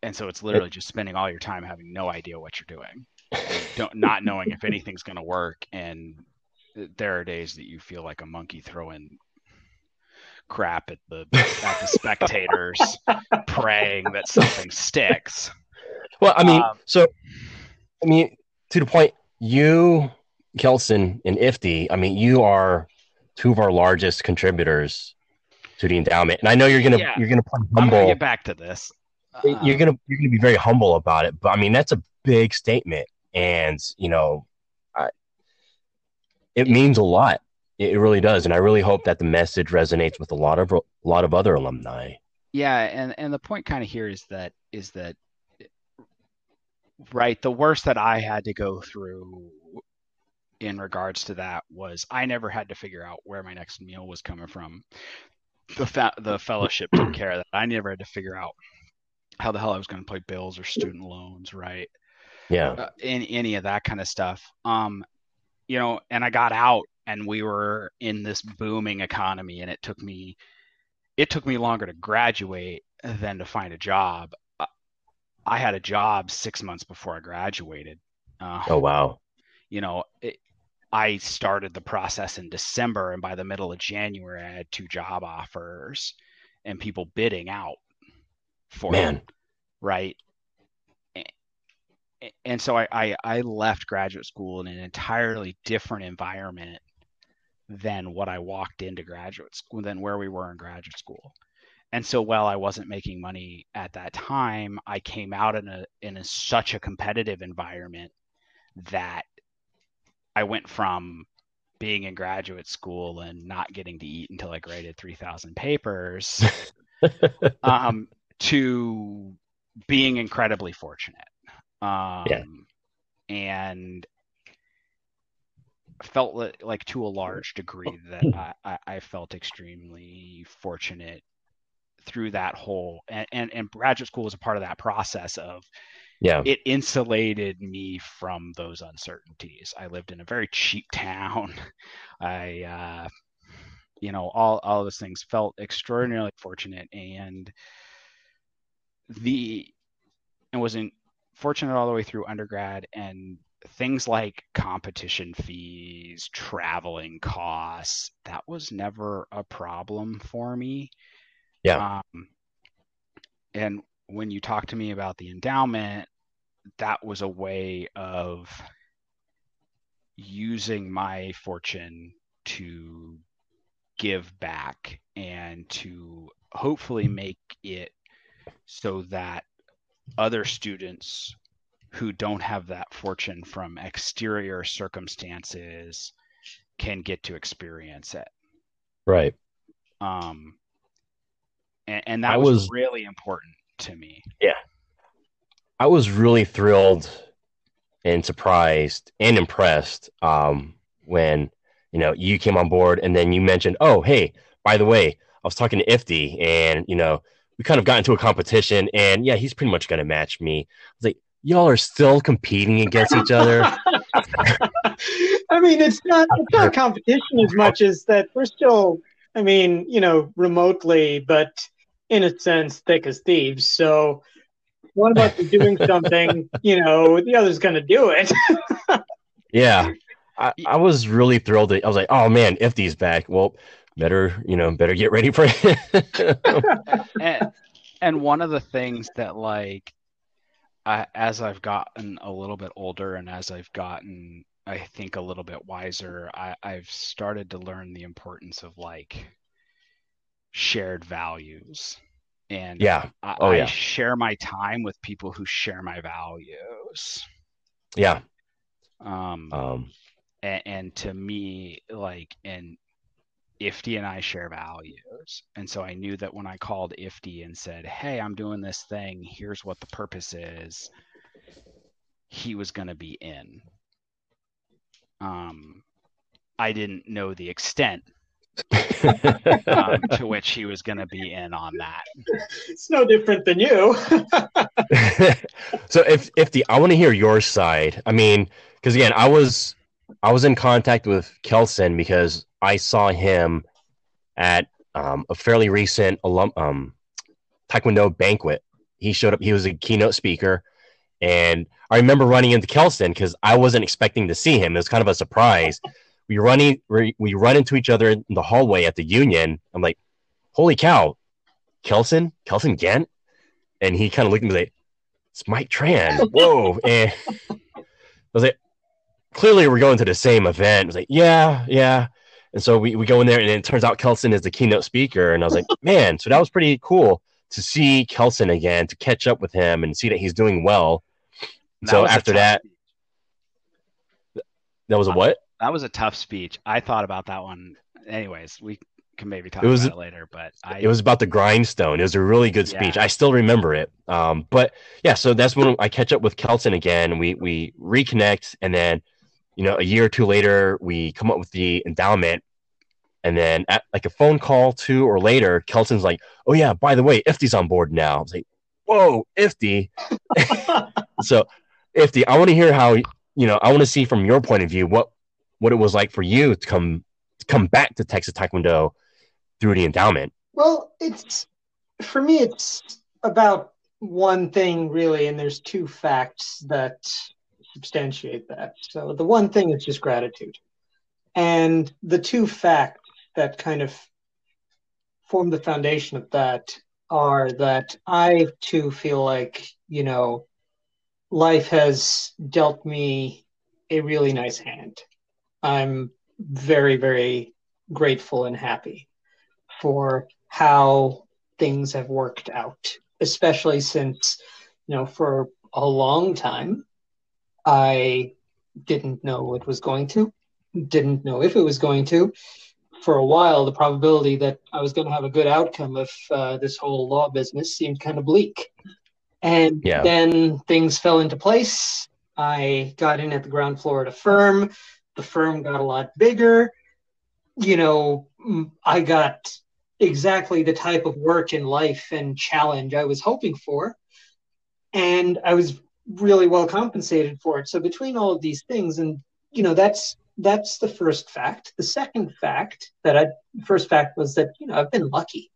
and so it's literally just spending all your time having no idea what you're doing <laughs> don't not knowing if anything's going to work and there are days that you feel like a monkey throwing crap at the at the spectators <laughs> praying that something sticks Well, I mean, Um, so I mean, to the point, you, Kelson, and Ifti. I mean, you are two of our largest contributors to the endowment, and I know you're gonna Yeah. you're gonna play i'm going to humble. get back to this you're Um, gonna you're gonna be very humble about it, but I mean, that's a big statement, and you know, I, it means a lot. It, it really does, and I really hope that the message resonates with a lot of a lot of other alumni. yeah and and the point kind of here is that is that right the worst that i had to go through in regards to that was i never had to figure out where my next meal was coming from the fa- the fellowship took care of that. I never had to figure out how the hell i was going to pay bills or student loans right? Yeah, uh, any, any of that kind of stuff. Um you know and i got out and we were in this booming economy and it took me it took me longer to graduate than to find a job. Uh, i had a job six months before i graduated. Uh, Oh wow. you know, it, I started the process in December, and by the middle of January, I had two job offers and people bidding out for Man. it, right? A- And so I, I, I left graduate school in an entirely different environment than what I walked into graduate school, than where we were in graduate school. And so while I wasn't making money at that time, I came out in a in a, such a competitive environment that I went from being in graduate school and not getting to eat until I graded 3,000 papers <laughs> um, to being incredibly fortunate. Um, Yeah. And felt li- like to a large degree that I, I, I felt extremely fortunate through that whole and, and, and graduate school was a part of that process of Yeah. it insulated me from those uncertainties. I lived in a very cheap <laughs> town. I, uh, you know, all all those things felt extraordinarily fortunate, and the and wasn't fortunate all the way through undergrad, and things like competition fees, traveling costs, that was never a problem for me. Yeah. Um, and when you talk to me about the endowment, that was a way of using my fortune to give back and to hopefully make it so that other students who don't have that fortune from exterior circumstances can get to experience it Right. um and, and that was, was- really important to me Yeah. I was really thrilled and surprised and impressed um, when you know you came on board and then you mentioned, oh hey, by the way, I was talking to Ifti and you know we kind of got into a competition and yeah, he's pretty much gonna match me. I was like, y'all are still competing against each other. <laughs> I mean, it's not it's not competition as much as that we're still. I mean, you know, remotely, but in a sense, thick as thieves. So one of us is doing <laughs> something, you know, the other's going to do it. <laughs> yeah, I, I was really thrilled. That, I was like, oh man, if Ifti's back. Well, better you know better get ready for it. <laughs> and, and one of the things that like I, as i've gotten a little bit older and as i've gotten i think a little bit wiser I, i've started to learn the importance of like shared values. And yeah, I, Oh, I share my time with people who share my values. Yeah. um Um, and, and to me like and ifti and i share values. And so i knew that when i called ifti and said hey i'm doing this thing. Here's what the purpose is he was going to be in. Um i didn't know the extent <laughs> um, <laughs> to which he was going to be in on that it's no different than you. <laughs> so if if the I want to hear your side. I mean, because again, I was I was in contact with Kelson because I saw him at um, a fairly recent alum um, Taekwondo banquet. He showed up. He was a keynote speaker, and I remember running into Kelson because I wasn't expecting to see him. It was kind of a surprise. We running we, we run into each other in the hallway at the Union. I'm like, holy cow, Kelson, Kelson Gant, and he kind of looked at me like, it's Mike Tran. <laughs> Whoa. and I was like, clearly we're going to the same event. I was like, yeah, yeah. And so we, we go in there and it turns out Kelson is the keynote speaker. And I was like, <laughs> man, so that was pretty cool to see Kelson again, to catch up with him and see that he's doing well. That So after that- speech. That was a what? That was a tough speech i thought about that one anyways we can maybe talk It was- about it later but i It was about the grindstone. It was a really good speech. Yeah. I still remember it. Um, but yeah, so that's when I catch up with Kelson again. We we reconnect, and then you know a year or two later, we come up with the endowment, and then at like a phone call two or later, Kelson's like, "Oh yeah, by the way, Ifti's on board now." I was like, "Whoa, Ifti!" <laughs> so Ifti, I want to hear how you know. I want to see from your point of view what what it was like for you to come to come back to Texas Taekwondo through the endowment. Well, it's for me, it's about one thing really, and there's two facts that substantiate that. So the one thing is just gratitude. And the two facts that kind of form the foundation of that are that I too feel like, you know, life has dealt me a really nice hand. I'm very, very grateful and happy for how things have worked out, especially since, you know, for a long time, I didn't know it was going to, didn't know if it was going to. For a while, the probability that I was going to have a good outcome of uh, this whole law business seemed kind of bleak. And Yeah. then things fell into place. I got in at the ground floor at a firm. The firm got a lot bigger. You know, I got exactly the type of work in life and challenge I was hoping for. And I was really well compensated for it. So between all of these things, and you know, that's that's the first fact. The second fact that I first fact was that, you know, I've been lucky.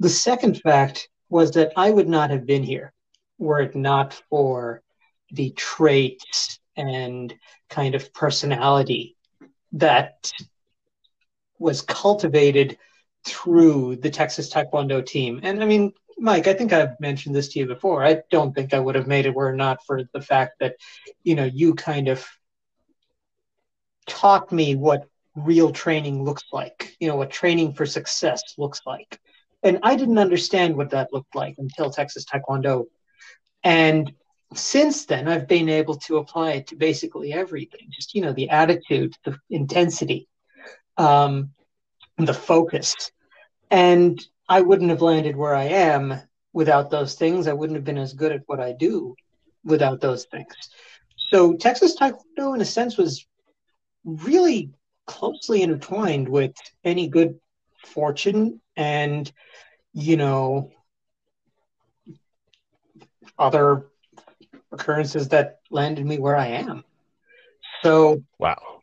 The second fact was that I would not have been here were it not for the traits and kind of personality that was cultivated through the Texas Taekwondo team. And I mean, Mike, I think I've mentioned this to you before. I don't think I would have made it were it not for the fact that, you know, you kind of taught me what real training looks like, you know, what training for success looks like. And I didn't understand what that looked like until Texas Taekwondo. And since then, I've been able to apply it to basically everything. Just, you know, the attitude, the intensity, um, the focus. And I wouldn't have landed where I am without those things. I wouldn't have been as good at what I do without those things. So Texas Taekwondo, in a sense, was really closely intertwined with any good fortune and, you know, other occurrences that landed me where I am. So Wow.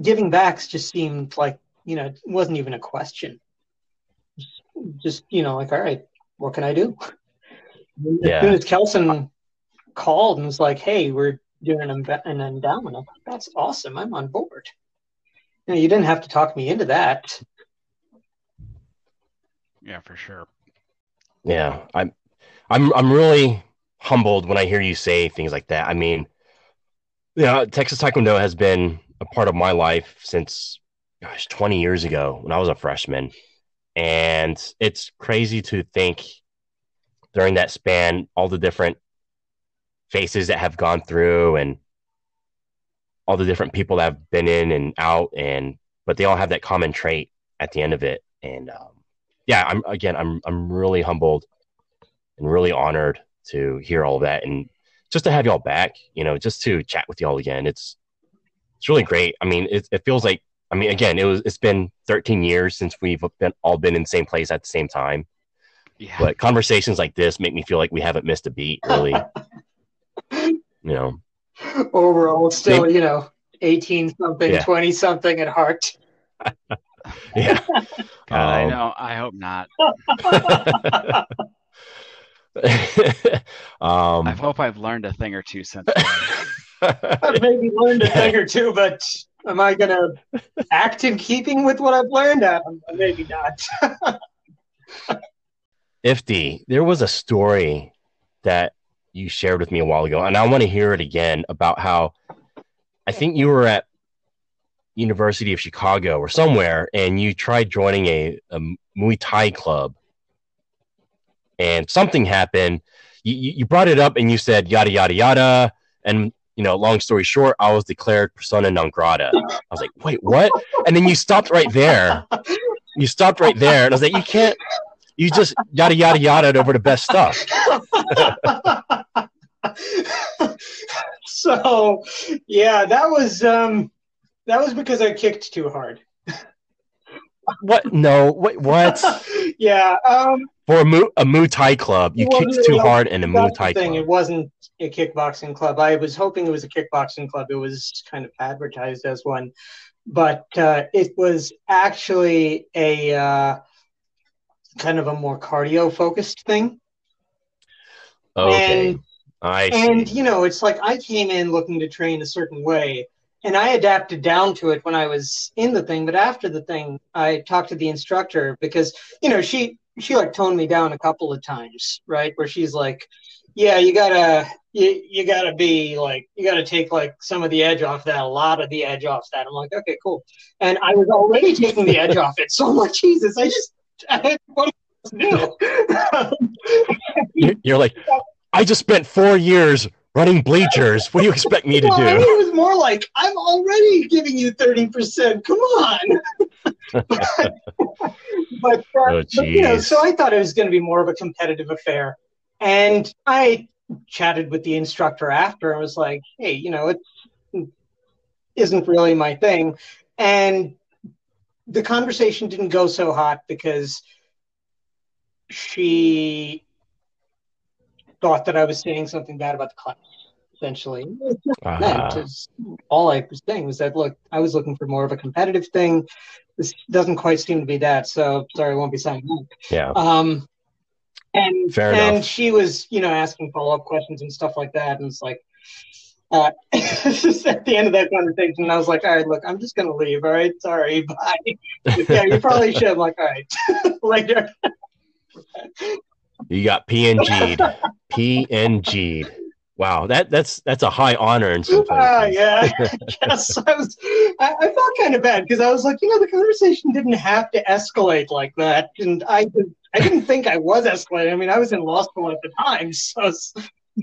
giving backs just seemed like, you know, it wasn't even a question. Just, you know, like, all right, what can I do? Yeah. As soon as Kelson called and was like, hey, we're doing an, an endowment, I'm like, that's awesome. I'm on board. You know, you didn't have to talk me into that. Yeah, for sure. Yeah, I'm, I'm, I'm really humbled when I hear you say things like that. I mean, yeah, Texas Taekwondo has been a part of my life since, gosh, 20 years ago when I was a freshman, and it's crazy to think during that span all the different faces that have gone through and all the different people that have been in and out and but they all have that common trait at the end of it and um, yeah i'm again i'm i'm really humbled and really honored to hear all of that and just to have y'all back you know just to chat with y'all again it's it's really great i mean it, it feels like i mean again it was it's been 13 years since we've been all been in the same place at the same time Yeah. but conversations like this make me feel like we haven't missed a beat really <laughs> you know Overall, still, you know, 18 something, Yeah. 20 something at heart. <laughs> yeah God, I Um, know. I hope not. <laughs> <laughs> um I hope I've learned a thing or two since then. <laughs> I've maybe learned a thing or two, but am I going to act in keeping with what I've learned? Uh, maybe not. <laughs> Ifti, there was a story that you shared with me a while ago, and I want to hear it again about how I think you were at University of Chicago or somewhere, and you tried joining a, a Muay Thai club, and something happened. You, you brought it up, and you said yada yada yada, and you know, long story short, I was declared persona non grata. I was like, wait, what? And then you stopped right there. You stopped right there, and I was like, you can't you just yada yada yada over the best stuff. <laughs> so, yeah, that was um, that was because I kicked too hard. What? No. What? What? <laughs> yeah, um, For a Mu a Muay Thai club, you Well, kicked too no, hard in a Muay Thai thing. It wasn't a kickboxing club. I was hoping it was a kickboxing club. It was kind of advertised as one, but uh, it was actually a uh, kind of a more cardio focused thing. Okay. And I And you know, it's like I came in looking to train a certain way, and I adapted down to it when I was in the thing. But after the thing, I talked to the instructor because you know she she like toned me down a couple of times, right? Where she's like, "Yeah, you gotta you you gotta be like you gotta take like some of the edge off that, a lot of the edge off that." I'm like, "Okay, cool." And I was already taking the edge off it, so I'm like, "Jesus, I just I what do?" <laughs> You're, you're like, I just spent four years running bleachers. What do you expect me to Well, I do? mean, it was more like I'm already giving you thirty percent. Come on. <laughs> but, uh, Oh, but, you know, so I thought it was going to be more of a competitive affair, and I chatted with the instructor after and was like, "Hey, you know, it isn't really my thing," and the conversation didn't go so hot because she thought that I was saying something bad about the class. Essentially, It's just meant is all I was saying was that look, I was looking for more of a competitive thing. This doesn't quite seem to be that, so sorry, I won't be signing up. yeah. Um, and Fair and enough. she was, you know, asking follow up questions and stuff like that, and it's like, uh, <laughs> just at the end of that conversation, I was like, all right, look, I'm just gonna leave. All right, sorry, <laughs> bye. yeah, you probably should. I'm like, all right, <laughs> later. You got PNG'd. PNG'd. Wow, that that's that's a high honor in some places. yeah. yes, <laughs> I was. I, I felt kind of bad because I was like, you know, the conversation didn't have to escalate like that, and I did, I didn't think I was escalating. I mean, I was in law school at the time, <laughs> so I was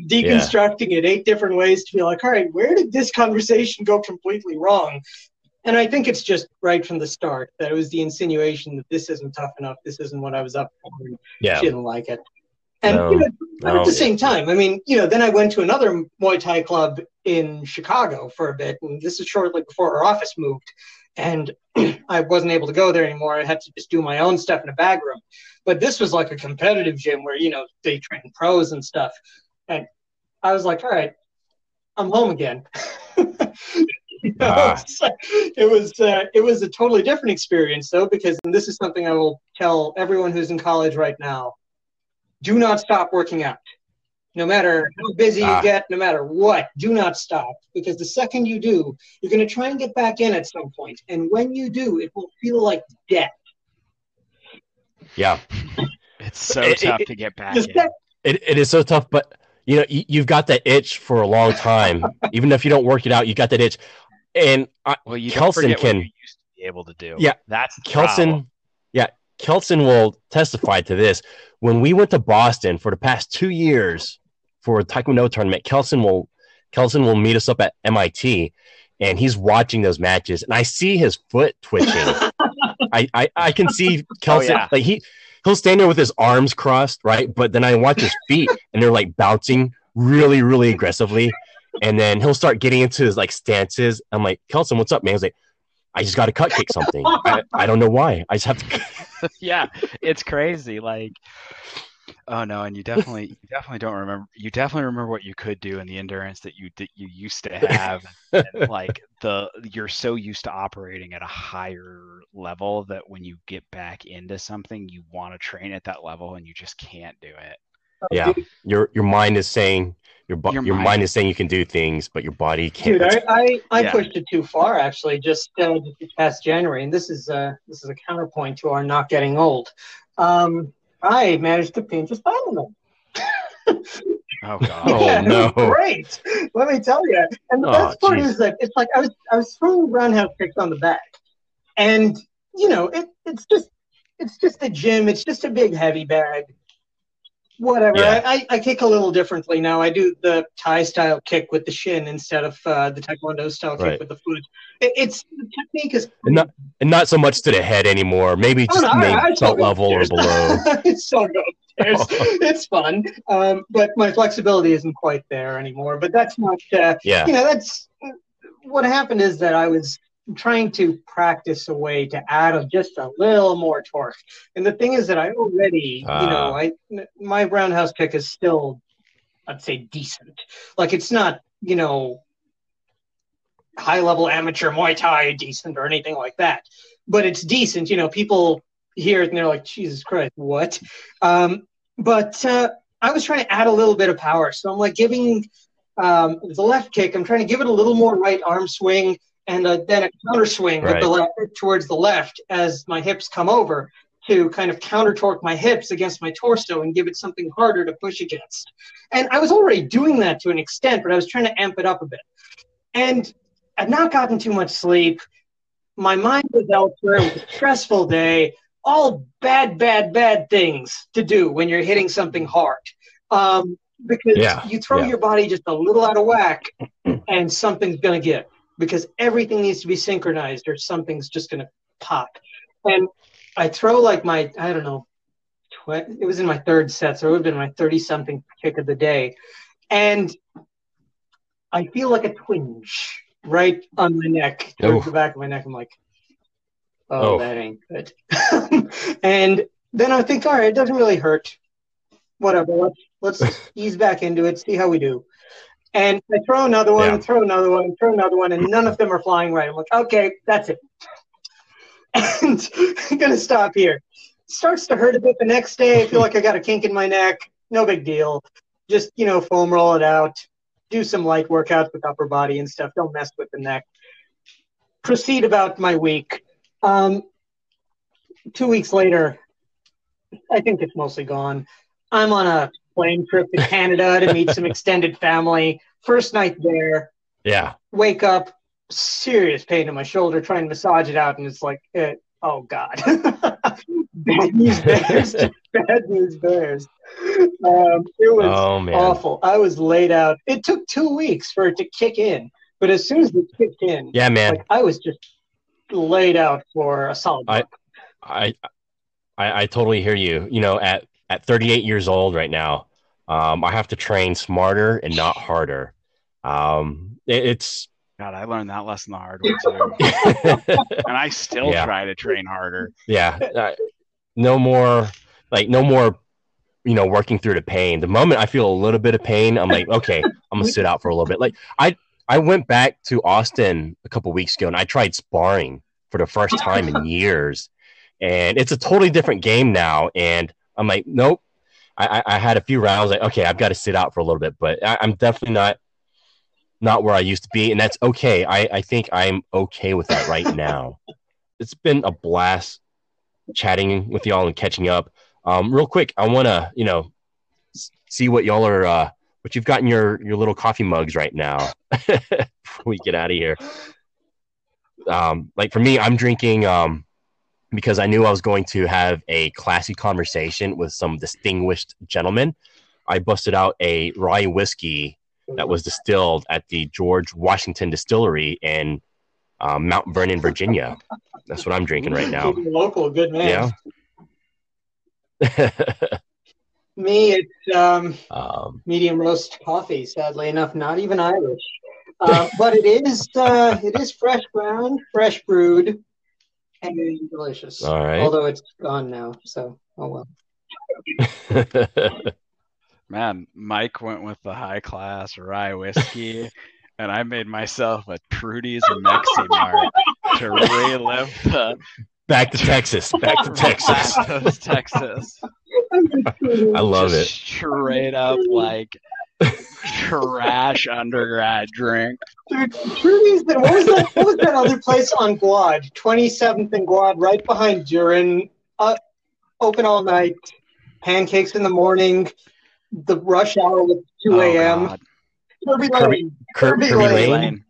deconstructing it eight different ways to be like, all right, where did this conversation go completely wrong? And I think it's just right from the start that it was the insinuation that this isn't tough enough, this isn't what I was up for, and Yeah. she didn't like it. And No, you know, but no. at the same time, I mean, you know, then I went to another Muay Thai club in Chicago for a bit, and this is shortly before our office moved, and <clears throat> I wasn't able to go there anymore. I had to just do my own stuff in a bag room. But this was like a competitive gym where you know they train pros and stuff, and I was like, all right, I'm home again. <laughs> You know, Ah. so it was uh, it was a totally different experience though because and this is something I will tell everyone who's in college right now do not stop working out. No matter how busy Ah. you get, no matter what, do not stop. Because the second you do, you're going to try and get back in at some point. And when you do, it will feel like death. Yeah. It's so It- it- tough to get back in. sec- It, it is so tough, but you know, you, you've got that itch for a long time. <laughs> Even if you don't work it out, you got that itch. And I, Well, you Kelson can- what you used to be able to do. Yeah, that's the problem. Kelson, yeah, Kelson will testify to this. When we went to Boston for the past two years for a Taekwondo tournament, Kelson will Kelson will meet us up at MIT, and he's watching those matches, and I see his foot twitching. <laughs> I, I I can see oh, Kelson yeah. like he he'll stand there with his arms crossed, right? But then I watch his feet, and they're like bouncing really really aggressively, and then he'll start getting into his like stances. I'm like, Kelson, what's up, man? He's like. I just got to cut kick something. I, I don't know why. I just have to. <laughs> yeah, it's crazy. Like, oh no, and you definitely, you definitely don't remember. You definitely remember what you could do and the endurance that you that you used to have. and, <laughs> like the, you're so used to operating at a higher level that when you get back into something, you want to train at that level and you just can't do it. Yeah, your your mind is saying your bo- Your your, mind- mind is saying you can do things, but your body can't. Dude, I, I, I Yeah. pushed it too far actually just uh, past January, and this is uh, this is a counterpoint to our not getting old. Um, I managed to pinch a spinal nerve. Oh god. Oh, <laughs> Yeah, it was no. Great. Let me tell you. And the Oh, best part geez. is that it's like I was I was throwing roundhouse kicks on the back, and you know it it's just it's just a gym. It's just a big heavy bag. Whatever. Yeah. I, I, I kick a little differently now. I do the Thai style kick with the shin instead of uh, the Taekwondo style kick with the foot. It, it's the technique is And not and not so much to the head anymore. Maybe Oh, just no, maybe I belt level or below. I still go upstairs. it's fun, um, but my flexibility isn't quite there anymore. But that's not. Uh, Yeah, you know, that's what happened. Is that I was trying to practice a way to add a, just a little more torque. And the thing is that I already, you know, Ah. I my roundhouse kick is still, I'd say, decent. Like it's not, you know, high level amateur Muay Thai decent or anything like that, but it's decent. You know, people hear it and they're like, Jesus Christ, what? Um, but uh, I was trying to add a little bit of power. So I'm like giving um, the left kick. I'm trying to give it a little more right arm swing and uh, then a counter swing with Right. the left towards the left as my hips come over to kind of counter torque my hips against my torso and give it something harder to push against. And I was already doing that to an extent, but I was trying to amp it up a bit. And I'd not gotten too much sleep. My mind was elsewhere. It was a stressful day. All bad, bad, bad things to do when you're hitting something hard. Um, because Yeah, you throw yeah. your body just a little out of whack <clears throat> and something's going to give because everything needs to be synchronized or something's just going to pop. And I throw like my, I don't know, tw- it was in my third set, so it would have been my 30 something kick of the day. And I feel like a twinge right on my neck, towards the back of my neck. I'm like, oh, Oh. that ain't good. <laughs> and then I think, all right, it doesn't really hurt. Whatever, let's, let's <laughs> ease back into it, see how we do. And I throw another one, Yeah. throw another one, throw another one, and none of them are flying right. I'm like, okay, that's it. <laughs> And I'm gonna stop here. Starts to hurt a bit the next day. I feel like I got a kink in my neck. No big deal. Just you know, foam roll it out. Do some light workouts with upper body and stuff. Don't mess with the neck. Proceed about my week. Um, two weeks later, I think it's mostly gone. I'm on a plane trip to Canada to meet some <laughs> extended family. First night there, Yeah. wake up, serious pain in my shoulder, trying to massage it out, and it's like, eh, oh god, <laughs> bad news bears, <laughs> bad news bears. Um, it was Oh awful. I was laid out. It took two weeks for it to kick in, but as soon as it kicked in, Yeah, man. like I was just laid out for a solid. I- I, I I totally hear you. You know, at at 38 years old right now, um, I have to train smarter and not harder. Um, it- it's God, I learned that lesson the hard way too, <laughs> and I still Yeah. try to train harder. yeah, uh, no more like no more. You know, working through the pain. The moment I feel a little bit of pain, I'm like, okay, I'm gonna sit out for a little bit. Like I I went back to Austin a couple weeks ago and I tried sparring for the first time in years, and it's a totally different game now. And I'm like, nope. I, I I had a few rounds like, okay, I've got to sit out for a little bit, but I, I'm definitely not not where I used to be, and that's okay. I, I think I'm okay with that right now. <laughs> it's been a blast chatting with y'all and catching up. Um, real quick, I want to you know see what y'all are uh, what you've got in your your little coffee mugs right now <laughs> before we get out of here. Um, like for me, I'm drinking um, because I knew I was going to have a classy conversation with some distinguished gentlemen. I busted out a rye whiskey that was distilled at the George Washington Distillery in um, Mount Vernon, Virginia. That's what I'm drinking right now. Local, good man. Yeah. <laughs> Me, it's um, um, medium roast coffee. Sadly enough, not even Irish, uh, but it is uh, it is fresh ground, fresh brewed, and delicious. all right. Although it's gone now, so oh well. <laughs> Man, Mike went with the high class rye whiskey, <laughs> and I made myself a Trudy's Mexi Mart to relive the Back to Texas. Back to Texas. <laughs> Rastos, Texas. I love Just it. Straight up like trash undergrad drink. Dude, been. What was that? What was that other place on Guad? Twenty seventh and Guad, right behind Durin. Uh, open all night. Pancakes in the morning. The rush hour was two Oh, a.m. Kerbey Kerbey- Lane. Kerbey Kerbey Lane. Lane.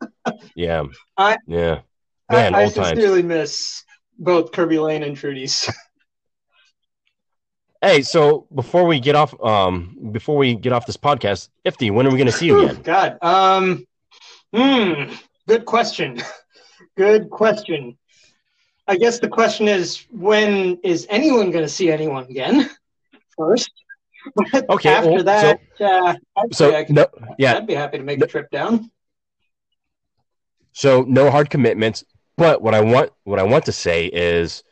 Yeah. I- yeah. I, Man, I times. sincerely miss both Kerbey Lane and Trudy's. <laughs> Hey, so before we get off, um, before we get off this podcast, Ifti, when are we going to see you again? God. Um. Hmm. Good question. <laughs> Good question. I guess the question is, when is anyone going to see anyone again? <laughs> First. But <laughs> Okay, After well, that, uh, So I could- no, yeah, I'd be happy to make a trip down. so no hard commitments. But what I want, what I want to say is,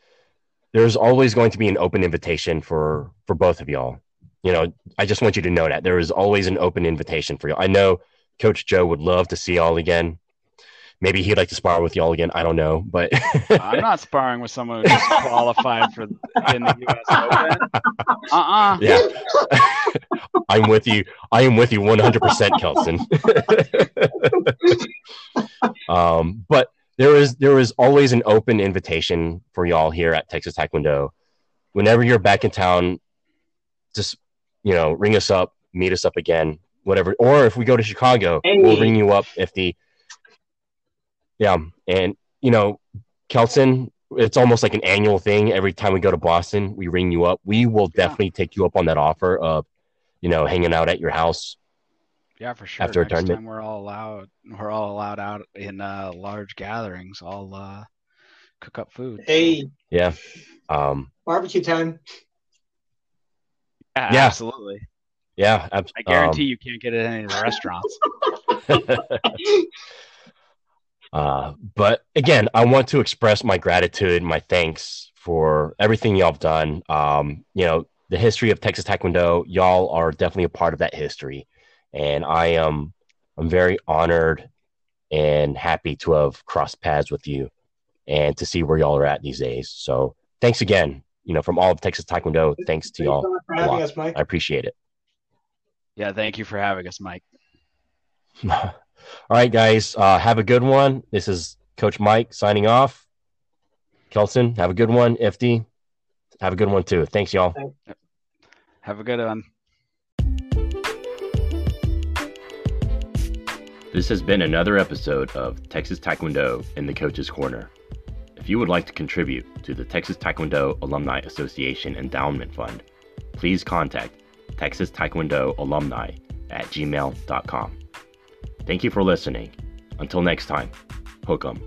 there's always going to be an open invitation for for both of y'all. You know, I just want you to know that there is always an open invitation for y'all. I know Coach Joe would love to see y'all again. Maybe he'd like to spar with y'all again. I don't know, but <laughs> I'm not sparring with someone who just qualified for in the U.S. Open. <laughs> Uh-uh. yeah. <laughs> I'm with you. I am with you 100%, Kelson. um, but there is there is always an open invitation for y'all here at Texas Taekwondo. Whenever you're back in town, just you know, ring us up, meet us up again, whatever. Or if we go to Chicago, Hey. we'll ring you up if the yeah, and you know, Kelson, it's almost like an annual thing. Every time we go to Boston, we ring you up. We will Yeah. definitely take you up on that offer of, you know, hanging out at your house. Yeah, for sure. After a tournament. time we're all allowed, we're all allowed out in uh, large gatherings. I'll uh, cook up food. Hey, Yeah. Um, barbecue time. Yeah, Yeah. absolutely. Yeah. ab- I guarantee um, you can't get it at any of the restaurants. <laughs> <laughs> Uh, but again, I want to express my gratitude, my thanks for everything y'all have done. Um, you know, the history of Texas Taekwondo, y'all are definitely a part of that history, and I am I'm very honored and happy to have crossed paths with you and to see where y'all are at these days. So thanks again, you know, from all of Texas Taekwondo. Thanks to Thanks y'all. so much for having us, Mike. I appreciate it. Yeah, thank you for having us, Mike. <laughs> All right, guys. Uh, have a good one. This is Coach Mike signing off. Kelson, have a good one. Ifti, have a good one too. Thanks, y'all. Have a good one. This has been another episode of Texas Taekwondo in the Coach's Corner. If you would like to contribute to the Texas Taekwondo Alumni Association Endowment Fund, please contact Texas Taekwondo Alumni at gmail.com. Thank you for listening. Until next time, hook 'em.